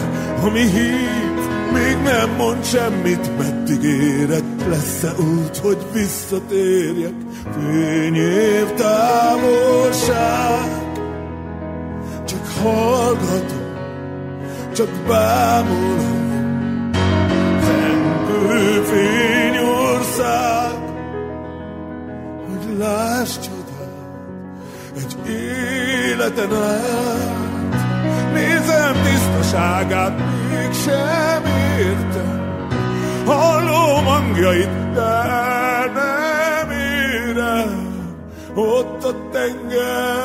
N: ami hív, még nem mond semmit, meddig érek, lesz-e út, hogy visszatérjek, fényév távolság. Hallgatom, csak bámulom, zengő fényország, hogy láss csodát, egy életen át. Nézem tisztaságát, mégsem értem. Hallom hangjait, de nem érem. Ott a tenger,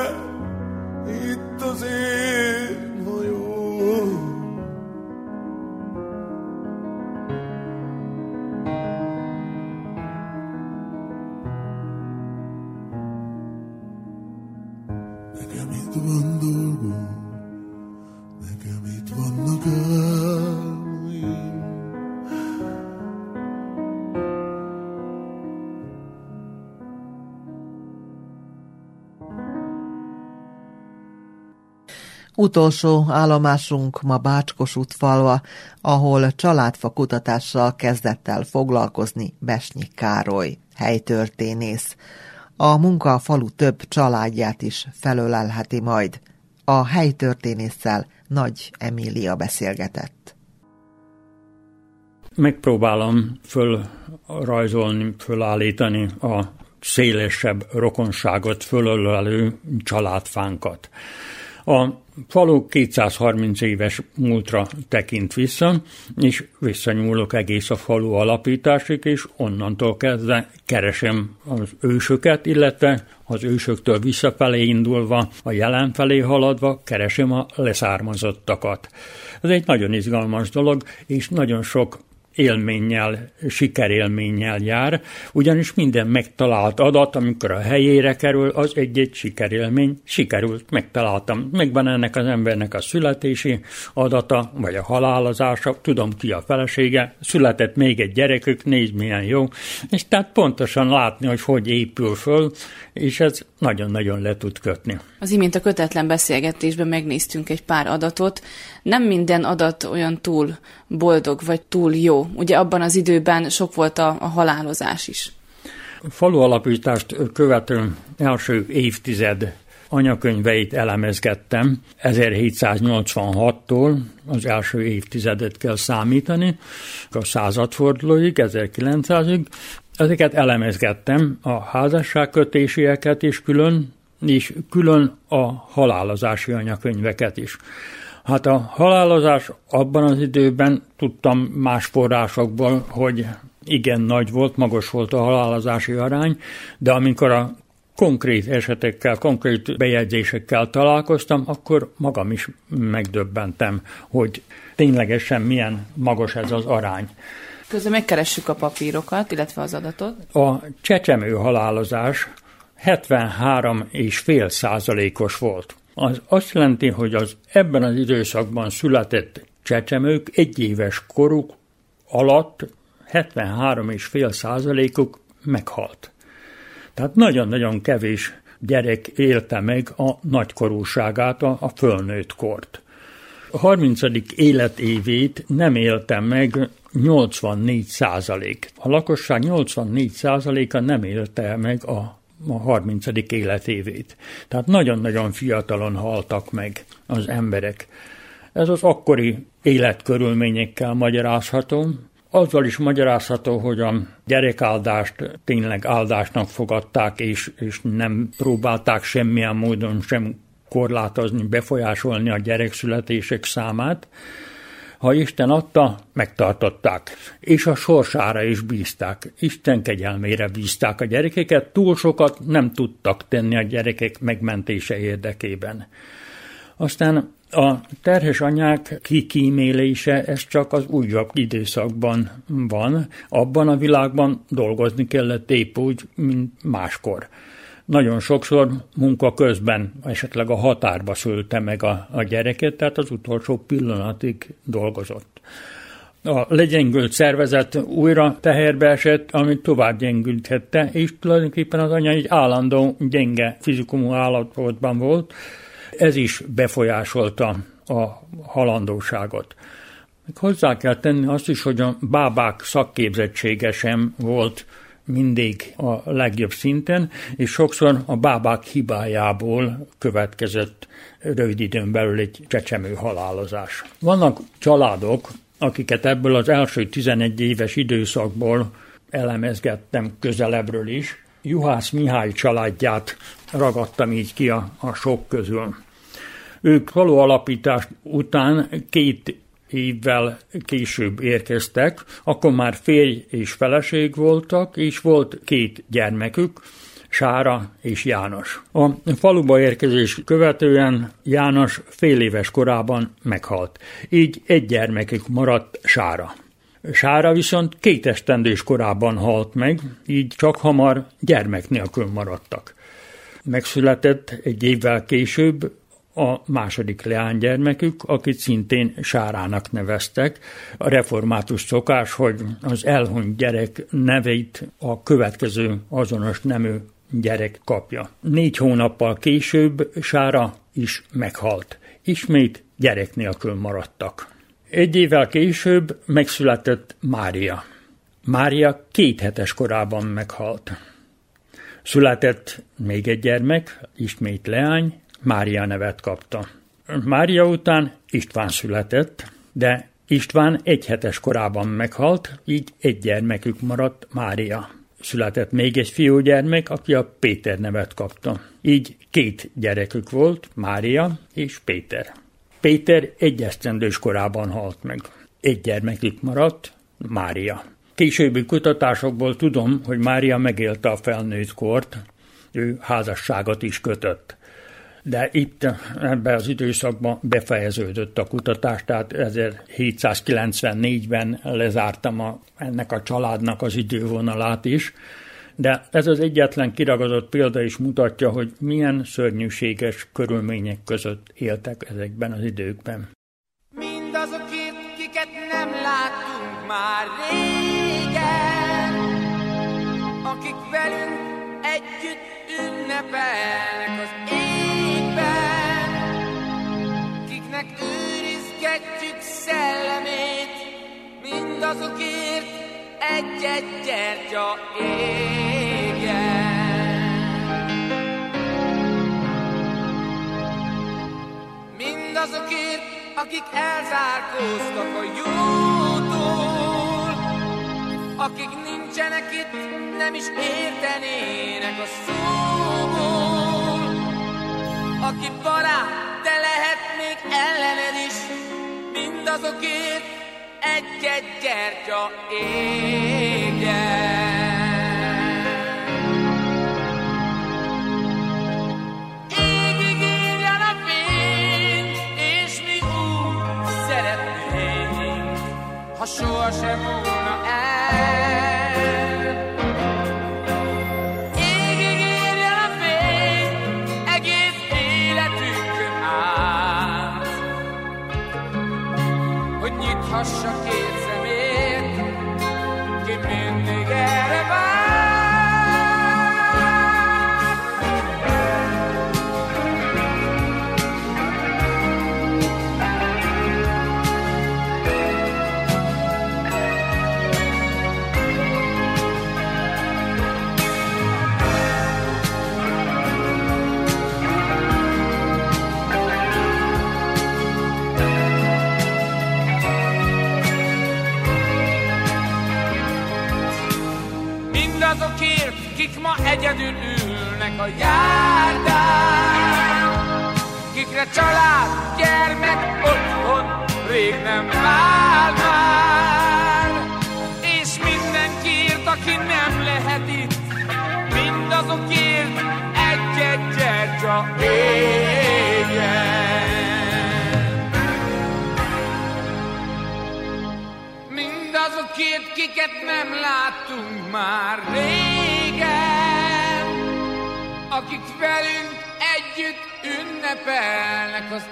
A: Utolsó állomásunk ma Bácskos útfalva, ahol családfa kutatással kezdett el foglalkozni Besnyi Károly, helytörténész. A munka a falu több családját is felölelheti majd. A helytörténésszel Nagy Emília beszélgetett.
O: Megpróbálom fölrajzolni, fölállítani a szélesebb rokonságot fölölelő családfánkat. A falu 230 éves múltra tekint vissza, és visszanyúlok egész a falu alapításig, és onnantól kezdve keresem az ősöket, illetve az ősöktől visszafelé indulva, a jelen felé haladva keresem a leszármazottakat. Ez egy nagyon izgalmas dolog, és nagyon sok élménnyel, sikerélménnyel jár, ugyanis minden megtalált adat, amikor a helyére kerül, az egy-egy sikerélmény, sikerült, megtaláltam. Megvan ennek az embernek a születési adata, vagy a halálozása, tudom ki a felesége, született még egy gyerekük, nézd milyen jó, és tehát pontosan látni, hogy hogy épül föl, és ez nagyon-nagyon le tud kötni.
P: Az imént a kötetlen beszélgetésben megnéztünk egy pár adatot. Nem minden adat olyan túl boldog vagy túl jó. Ugye abban az időben sok volt a, a halálozás is.
O: Falu alapítást követő első évtized anyakönyveit elemezgettem. 1786-tól az első évtizedet kell számítani, a századfordulóig, 1900-ig. Ezeket elemezgettem, a házasságkötésieket is külön, és külön a halálozási anyakönyveket is. Hát a halálozás abban az időben tudtam más forrásokból, hogy igen nagy volt, magas volt a halálozási arány, de amikor a konkrét esetekkel, konkrét bejegyzésekkel találkoztam, akkor magam is megdöbbentem, hogy ténylegesen milyen magas ez az arány.
P: Közben megkeressük a papírokat, illetve az adatot.
O: A csecsemő halálozás 73,5 százalékos volt. Az azt jelenti, hogy az ebben az időszakban született csecsemők egyéves koruk alatt 73,5 százalékuk meghalt. Tehát nagyon-nagyon kevés gyerek élte meg a nagykorúságát, a, fölnőtt kort. A 30. életévét nem élte meg 84 százalék. A lakosság 84 százaléka nem élte meg a a 30. életévét. Tehát nagyon-nagyon fiatalon haltak meg az emberek. Ez az akkori életkörülményekkel magyarázható, azzal is magyarázható, hogy a gyerekáldást tényleg áldásnak fogadták, és, és nem próbálták semmilyen módon sem korlátozni, befolyásolni a gyerekszületések számát, ha Isten adta, megtartották, és a sorsára is bízták. Isten kegyelmére bízták a gyerekeket, túl sokat nem tudtak tenni a gyerekek megmentése érdekében. Aztán a terhes anyák kikímélése, ez csak az újabb időszakban van. Abban a világban dolgozni kellett épp úgy, mint máskor nagyon sokszor munka közben esetleg a határba szülte meg a, a gyereket, tehát az utolsó pillanatig dolgozott. A legyengült szervezet újra teherbe esett, amit tovább gyengülthette, és tulajdonképpen az anya egy állandó gyenge fizikumú állapotban volt. Ez is befolyásolta a halandóságot. Hozzá kell tenni azt is, hogy a bábák szakképzettsége sem volt mindig a legjobb szinten, és sokszor a bábák hibájából következett rövid időn belül egy csecsemő halálozás. Vannak családok, akiket ebből az első 11 éves időszakból elemezgettem közelebbről is. Juhász Mihály családját ragadtam így ki a, a sok közül. Ők való alapítás után két évvel később érkeztek, akkor már férj és feleség voltak, és volt két gyermekük, Sára és János. A faluba érkezés követően János fél éves korában meghalt. Így egy gyermekük maradt Sára. Sára viszont két esztendős korában halt meg, így csak hamar gyermek nélkül maradtak. Megszületett egy évvel később a második leánygyermekük, akit szintén Sárának neveztek. A református szokás, hogy az elhunyt gyerek neveit a következő azonos nemű gyerek kapja. Négy hónappal később Sára is meghalt. Ismét gyerek nélkül maradtak. Egy évvel később megszületett Mária. Mária két hetes korában meghalt. Született még egy gyermek, ismét leány, Mária nevet kapta. Mária után István született, de István egy hetes korában meghalt, így egy gyermekük maradt Mária. Született még egy fiúgyermek, aki a Péter nevet kapta. Így két gyerekük volt, Mária és Péter. Péter egy esztendős korában halt meg. Egy gyermekük maradt, Mária. Későbbi kutatásokból tudom, hogy Mária megélte a felnőtt kort, ő házasságot is kötött. De itt ebben az időszakban befejeződött a kutatás, tehát 1794-ben lezártam a, ennek a családnak az idővonalát is, de ez az egyetlen kiragadott példa is mutatja, hogy milyen szörnyűséges körülmények között éltek ezekben az időkben.
Q: Mindazokért, kiket nem láttunk már régen, akik velünk együtt ünnepelnek szellemét, mindazokért egy-egy gyertya égjen. Mindazokért, akik elzárkóztak a jótól, akik nincsenek itt, nem is értenének a szóból. Aki barát, mindazokért, egy-egy gyertya égjen. Égig írjan a egyedül ülnek a járdán, kikre család, gyermek, otthon rég nem vár már. És mindenkiért, aki nem lehet itt, mindazokért egy-egy gyertya égjen. Mindazokért, kiket nem láttunk már régen, akik velünk együtt ünnepelnek az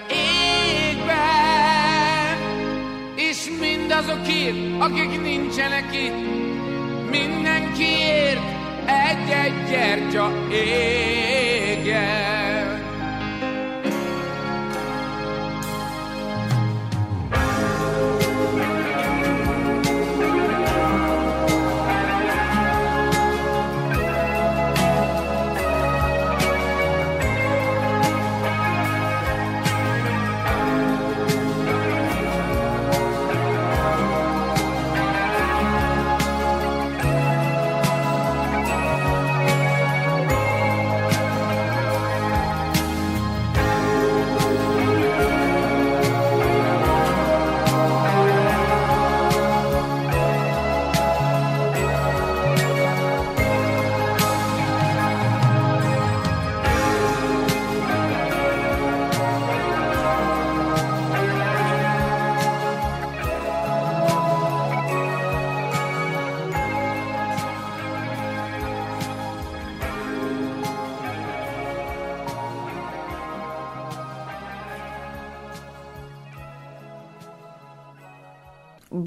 Q: égben, és mindazokért, akik nincsenek itt, mindenkiért egy-egy gyertya égjen.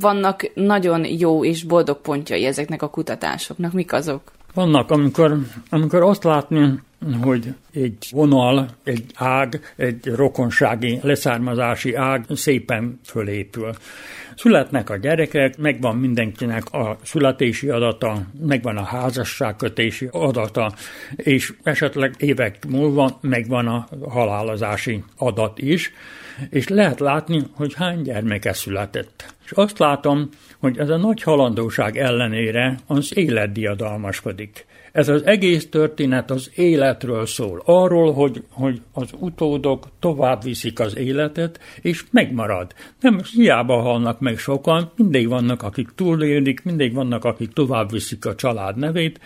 P: Vannak nagyon jó és boldog pontjai ezeknek a kutatásoknak. Mik azok?
O: Vannak, amikor, amikor azt látni, hogy egy vonal, egy ág, egy rokonsági, leszármazási ág szépen fölépül. Születnek a gyerekek, megvan mindenkinek a születési adata, megvan a házasságkötési adata, és esetleg évek múlva megvan a halálozási adat is, és lehet látni, hogy hány gyermeke született. És azt látom, hogy ez a nagy halandóság ellenére az élet diadalmaskodik. Ez az egész történet az életről szól. Arról, hogy, hogy az utódok tovább viszik az életet, és megmarad. Nem hiába halnak meg sokan, mindig vannak, akik túlélik, mindig vannak, akik tovább viszik a család nevét,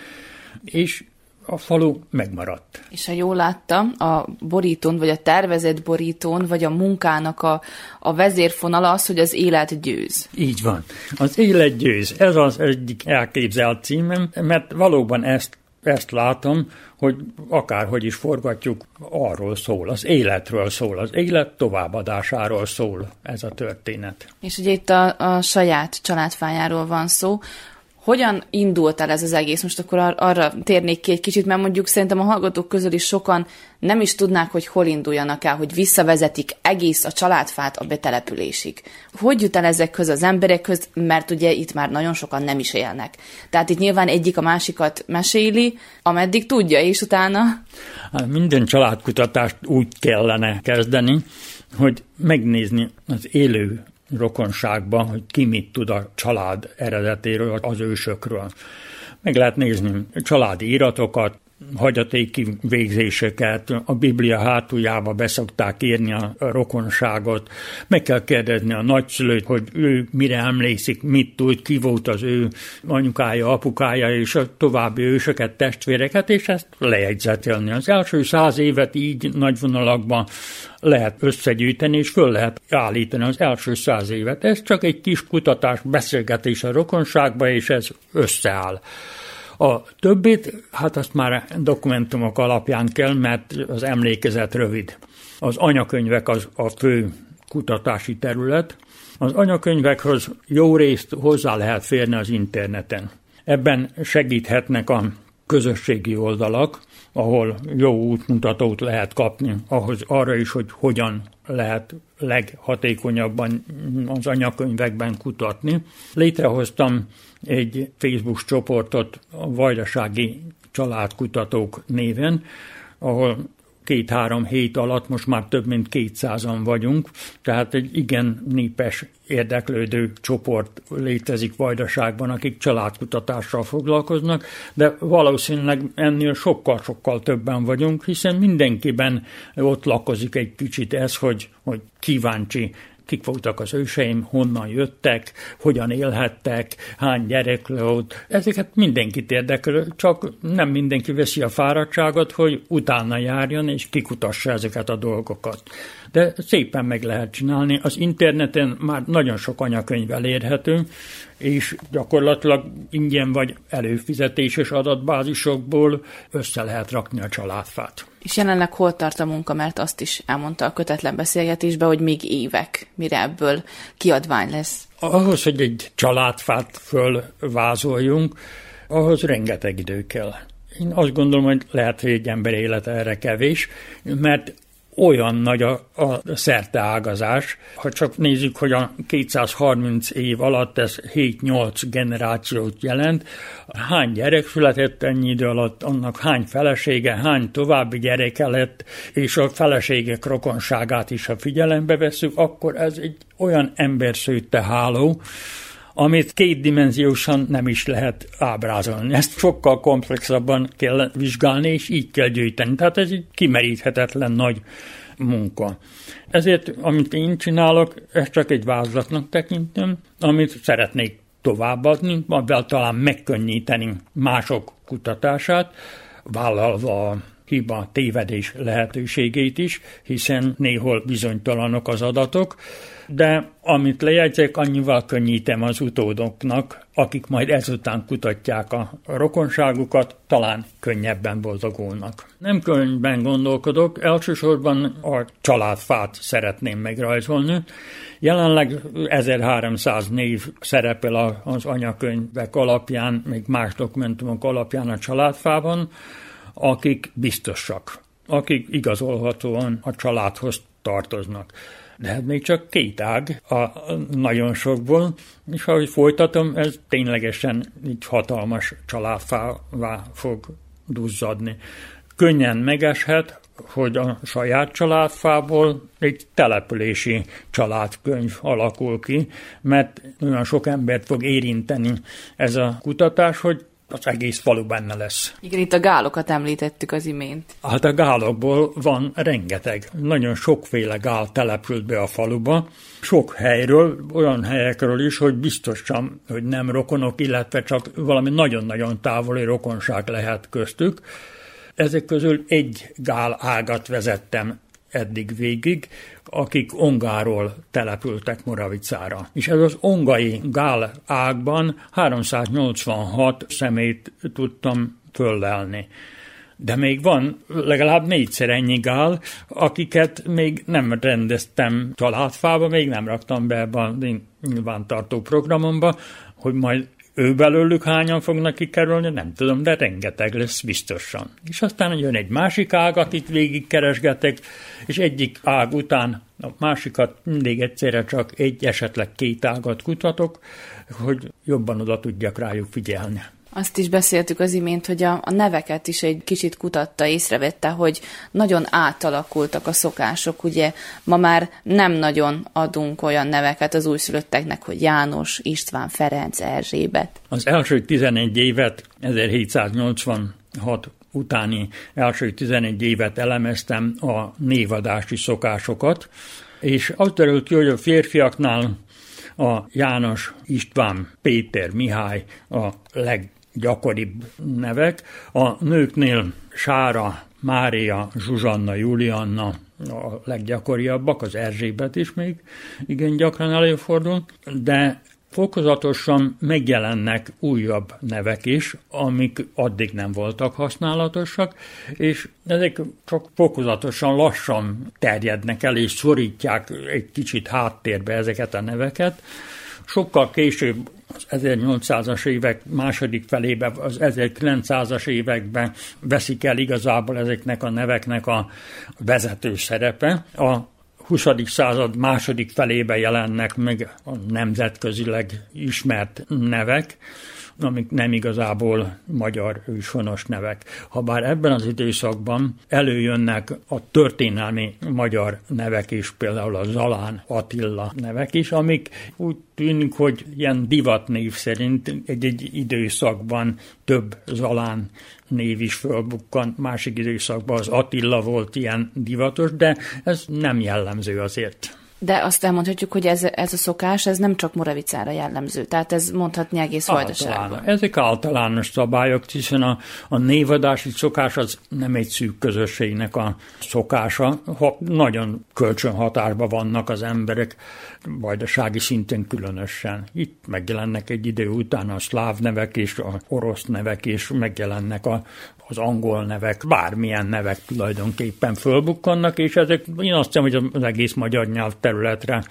O: és a falu megmaradt.
P: És ha jól látta, a borítón, vagy a tervezett borítón, vagy a munkának a, a vezérfonala az, hogy az élet győz.
O: Így van. Az élet győz. Ez az egyik elképzelt címem, mert valóban ezt ezt látom, hogy akárhogy is forgatjuk, arról szól, az életről szól, az élet továbbadásáról szól ez a történet.
P: És ugye itt a, a saját családfájáról van szó, hogyan indult el ez az egész? Most akkor ar- arra térnék ki egy kicsit, mert mondjuk szerintem a hallgatók közül is sokan nem is tudnák, hogy hol induljanak el, hogy visszavezetik egész a családfát a betelepülésig. Hogy jut el ezekhez az emberekhez, mert ugye itt már nagyon sokan nem is élnek. Tehát itt nyilván egyik a másikat meséli, ameddig tudja, és utána...
O: Hát minden családkutatást úgy kellene kezdeni, hogy megnézni az élő rokonságban, hogy ki mit tud a család eredetéről, az ősökről. Meg lehet nézni családi iratokat, hagyatéki végzéseket, a Biblia hátuljába beszokták írni a rokonságot, meg kell kérdezni a nagyszülőt, hogy ő mire emlékszik, mit tud, ki volt az ő anyukája, apukája és a további ősöket, testvéreket, és ezt lejegyzetelni. Az első száz évet így nagy vonalakban lehet összegyűjteni, és föl lehet állítani az első száz évet. Ez csak egy kis kutatás, beszélgetés a rokonságba, és ez összeáll. A többit, hát azt már dokumentumok alapján kell, mert az emlékezet rövid. Az anyakönyvek az a fő kutatási terület. Az anyakönyvekhoz jó részt hozzá lehet férni az interneten. Ebben segíthetnek a közösségi oldalak, ahol jó útmutatót lehet kapni ahhoz arra is, hogy hogyan lehet leghatékonyabban az anyakönyvekben kutatni. Létrehoztam egy Facebook csoportot a Vajdasági Családkutatók néven, ahol két-három hét alatt most már több mint kétszázan vagyunk, tehát egy igen népes érdeklődő csoport létezik Vajdaságban, akik családkutatással foglalkoznak, de valószínűleg ennél sokkal-sokkal többen vagyunk, hiszen mindenkiben ott lakozik egy kicsit ez, hogy, hogy kíváncsi kik voltak az őseim, honnan jöttek, hogyan élhettek, hány gyerek volt. Ezeket mindenkit érdekel, csak nem mindenki veszi a fáradtságot, hogy utána járjon és kikutassa ezeket a dolgokat. De szépen meg lehet csinálni. Az interneten már nagyon sok anyakönyv elérhető, és gyakorlatilag ingyen vagy előfizetéses adatbázisokból össze lehet rakni a családfát.
P: És jelenleg hol tart a munka, mert azt is elmondta a kötetlen beszélgetésben, hogy még évek, mire ebből kiadvány lesz.
O: Ahhoz, hogy egy családfát fölvázoljunk, ahhoz rengeteg idő kell. Én azt gondolom, hogy lehet, hogy egy ember élete erre kevés, mert olyan nagy a, a szerteágazás. Ha csak nézzük, hogy a 230 év alatt ez 7-8 generációt jelent, hány gyerek született ennyi idő alatt, annak hány felesége, hány további gyereke lett, és a feleségek rokonságát is, ha figyelembe veszük, akkor ez egy olyan emberszőtte háló, amit kétdimenziósan nem is lehet ábrázolni. Ezt sokkal komplexabban kell vizsgálni, és így kell gyűjteni. Tehát ez egy kimeríthetetlen nagy munka. Ezért, amit én csinálok, ezt csak egy vázlatnak tekintem, amit szeretnék továbbadni, amivel talán megkönnyíteni mások kutatását, vállalva hiba, tévedés lehetőségét is, hiszen néhol bizonytalanok az adatok, de amit lejegyzek, annyival könnyítem az utódoknak, akik majd ezután kutatják a rokonságukat, talán könnyebben boldogulnak. Nem könyvben gondolkodok, elsősorban a családfát szeretném megrajzolni. Jelenleg 1300 név szerepel az anyakönyvek alapján, még más dokumentumok alapján a családfában, akik biztosak, akik igazolhatóan a családhoz tartoznak. De hát még csak két ág a nagyon sokból, és ahogy folytatom, ez ténylegesen így hatalmas családfává fog duzzadni. Könnyen megeshet, hogy a saját családfából egy települési családkönyv alakul ki, mert olyan sok embert fog érinteni ez a kutatás, hogy az egész falu benne lesz.
P: Igen, itt a gálokat említettük az imént.
O: Hát a gálokból van rengeteg. Nagyon sokféle gál települt be a faluba. Sok helyről, olyan helyekről is, hogy biztosan, hogy nem rokonok, illetve csak valami nagyon-nagyon távoli rokonság lehet köztük. Ezek közül egy gál ágat vezettem eddig végig, akik Ongáról települtek Moravicára. És ez az ongai gál ágban 386 szemét tudtam föllelni. De még van legalább négyszer ennyi gál, akiket még nem rendeztem családfába, még nem raktam be ebbe a nyilvántartó programomba, hogy majd ő belőlük hányan fognak kikerülni, nem tudom, de rengeteg lesz biztosan. És aztán jön egy másik ág, akit végigkeresgetek, és egyik ág után a másikat mindig egyszerre csak egy, esetleg két ágat kutatok, hogy jobban oda tudjak rájuk figyelni.
P: Azt is beszéltük az imént, hogy a, a neveket is egy kicsit kutatta, észrevette, hogy nagyon átalakultak a szokások. Ugye ma már nem nagyon adunk olyan neveket az újszülötteknek, hogy János, István, Ferenc, Erzsébet.
O: Az első 11 évet 1786 utáni első 11 évet elemeztem a névadási szokásokat, és az derült ki, hogy a férfiaknál a János, István, Péter, Mihály a leg gyakoribb nevek. A nőknél Sára, Mária, Zsuzsanna, Julianna a leggyakoriabbak, az Erzsébet is még igen gyakran előfordul, de fokozatosan megjelennek újabb nevek is, amik addig nem voltak használatosak, és ezek csak fokozatosan lassan terjednek el, és szorítják egy kicsit háttérbe ezeket a neveket. Sokkal később az 1800-as évek második felébe, az 1900-as években veszik el igazából ezeknek a neveknek a vezető szerepe. A 20. század második felébe jelennek meg a nemzetközileg ismert nevek, amik nem igazából magyar őshonos nevek. Habár ebben az időszakban előjönnek a történelmi magyar nevek is, például a Zalán Attila nevek is, amik úgy tűnik, hogy ilyen divatnév szerint egy-egy időszakban több Zalán név is fölbukkan, másik időszakban az Attila volt ilyen divatos, de ez nem jellemző azért.
P: De azt elmondhatjuk, hogy ez, ez a szokás, ez nem csak Moravicára jellemző, tehát ez mondhatni egész vajdaságban.
O: Ezek általános szabályok, hiszen a, a névadási szokás az nem egy szűk közösségnek a szokása, ha nagyon kölcsönhatárban vannak az emberek, vajdasági szinten különösen. Itt megjelennek egy idő után a szláv nevek és a orosz nevek, és megjelennek a, az angol nevek, bármilyen nevek tulajdonképpen fölbukkannak, és ezek, én azt hiszem, hogy az egész magyar nyelv területre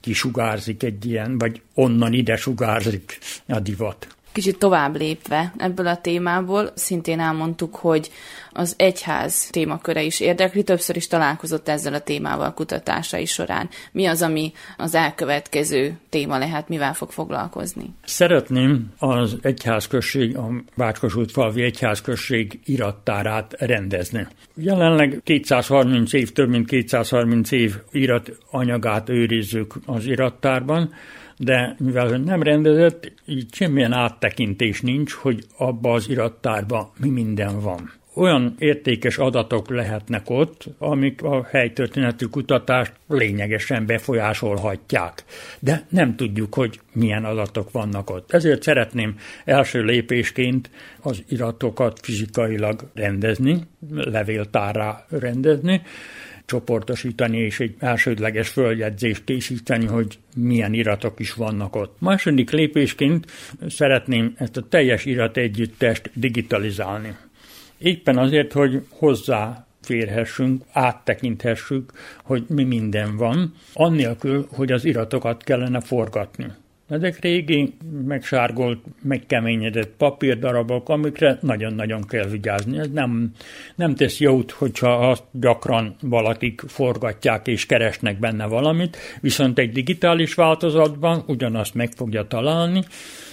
O: kisugárzik egy ilyen, vagy onnan ide sugárzik a divat.
P: Kicsit tovább lépve ebből a témából, szintén elmondtuk, hogy az egyház témaköre is érdekli, többször is találkozott ezzel a témával kutatásai során. Mi az, ami az elkövetkező téma lehet, mivel fog foglalkozni?
O: Szeretném az egyházközség, a Bácskosult falvi egyházközség irattárát rendezni. Jelenleg 230 év, több mint 230 év irat anyagát őrizzük az irattárban, de mivel nem rendezett, így semmilyen áttekintés nincs, hogy abba az irattárba mi minden van. Olyan értékes adatok lehetnek ott, amik a helytörténeti kutatást lényegesen befolyásolhatják. De nem tudjuk, hogy milyen adatok vannak ott. Ezért szeretném első lépésként az iratokat fizikailag rendezni, levéltárra rendezni, csoportosítani és egy elsődleges följegyzést készíteni, hogy milyen iratok is vannak ott. Második lépésként szeretném ezt a teljes irat együttest digitalizálni. Éppen azért, hogy hozzá férhessünk, áttekinthessük, hogy mi minden van, annélkül, hogy az iratokat kellene forgatni. Ezek régi, megsárgolt, megkeményedett papírdarabok, amikre nagyon-nagyon kell vigyázni. Ez nem, nem tesz jót, hogyha azt gyakran valakik forgatják és keresnek benne valamit, viszont egy digitális változatban ugyanazt meg fogja találni,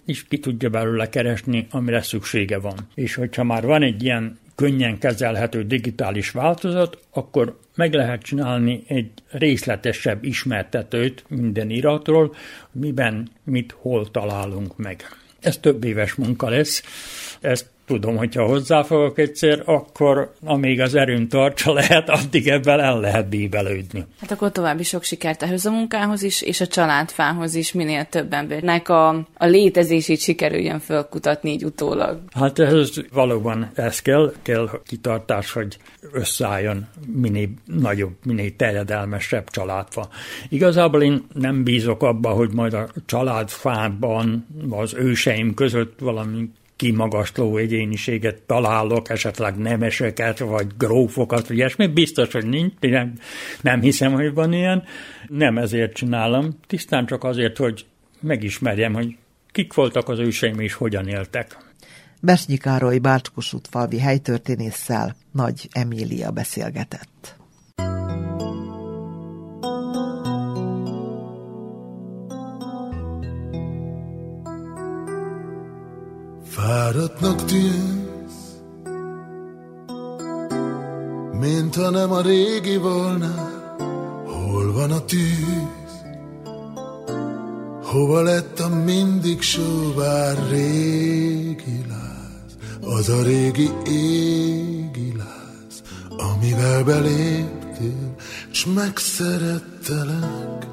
O: és ki tudja belőle keresni, amire szüksége van. És hogyha már van egy ilyen könnyen kezelhető digitális változat, akkor meg lehet csinálni egy részletesebb ismertetőt minden iratról, miben, mit, hol találunk meg. Ez több éves munka lesz. Ezt tudom, hogyha hozzá fogok egyszer, akkor amíg az erőm tartsa lehet, addig ebben el lehet bíbelődni.
P: Hát akkor további sok sikert ehhez a munkához is, és a családfához is minél több embernek a, a létezését sikerüljön fölkutatni így utólag.
O: Hát ez valóban ez kell, kell kitartás, hogy összeálljon minél nagyobb, minél terjedelmesebb családfa. Igazából én nem bízok abba, hogy majd a családfában az őseim között valami kimagasló egyéniséget találok, esetleg nemeseket, vagy grófokat, vagy ilyesmi. Biztos, hogy nincs, nem, nem hiszem, hogy van ilyen. Nem ezért csinálom, tisztán csak azért, hogy megismerjem, hogy kik voltak az őseim és hogyan éltek.
A: Besnyi Károly Bácskosútfalvi helytörténésszel Nagy Emília beszélgetett.
N: Fáradtnak tűnsz, mint ha nem a régi volna, hol van a tűz? Hova lett a mindig sóvár régi láz, az a régi égi láz, amivel beléptél, s megszerettelek.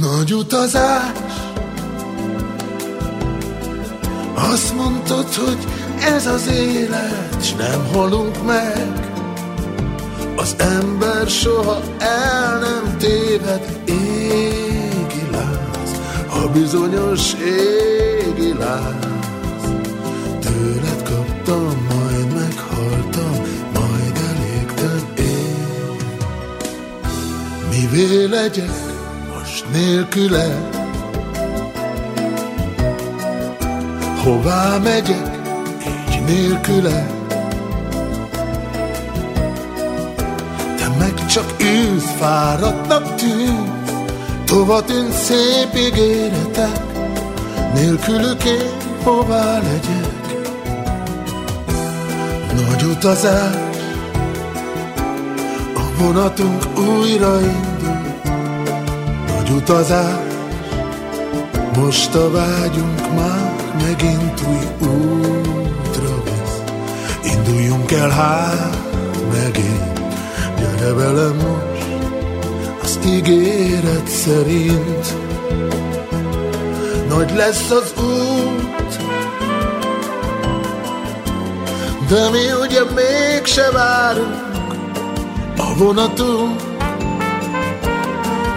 N: Nagy utazás, azt mondtad, hogy ez az élet, s nem halunk meg. Az ember soha el nem téved, égi láz, a bizonyos égi láz. Kaptam, majd meghaltam, majd elégtem én. Mivé legyek most nélküled, Hová megyek, így nélküle? Te meg csak ülsz, fáradtnak tűnsz, Tova tűnt szép ígéretek, Nélkülük én hová legyek? Nagy utazás, a vonatunk újra indul, Nagy utazás, most a vágyunk már megint új útra visz. Induljunk el hát megint, gyere velem most, az ígéret szerint. Nagy lesz az út, de mi ugye mégse várunk a vonatunk.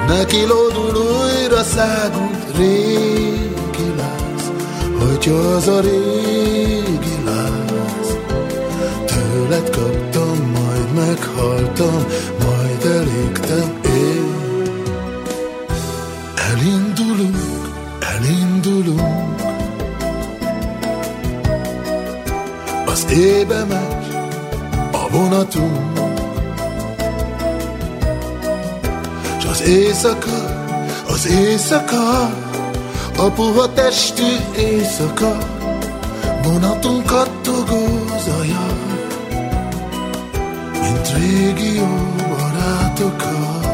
N: Neki lódul újra szágunk régi hogyha az a régi láz. Tőled kaptam, majd meghaltam, majd elégtem én. Elindulunk, elindulunk, az ébe megy a vonatunk, s az éjszaka az éjszaka, a puha testű éjszaka, vonatunk kattogó zaja, mint régi jó barátokat.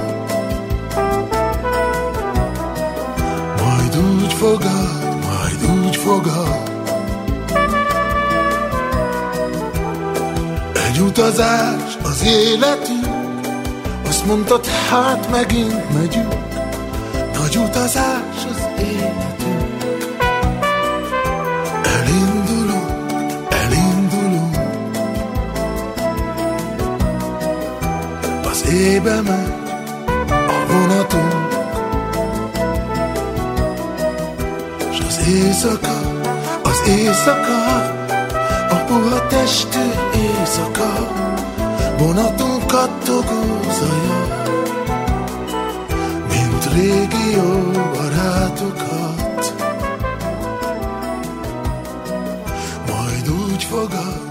N: Majd úgy fogad, majd úgy fogad, egy utazás az életünk, azt mondtad, hát megint megyünk, nagy utazás az életünk. Az ébe megy a vonatunk. S az éjszaka, az éjszaka, a puha testű éjszaka, vonatunk kattogó zaja régi jó barátokat. Majd úgy fogad,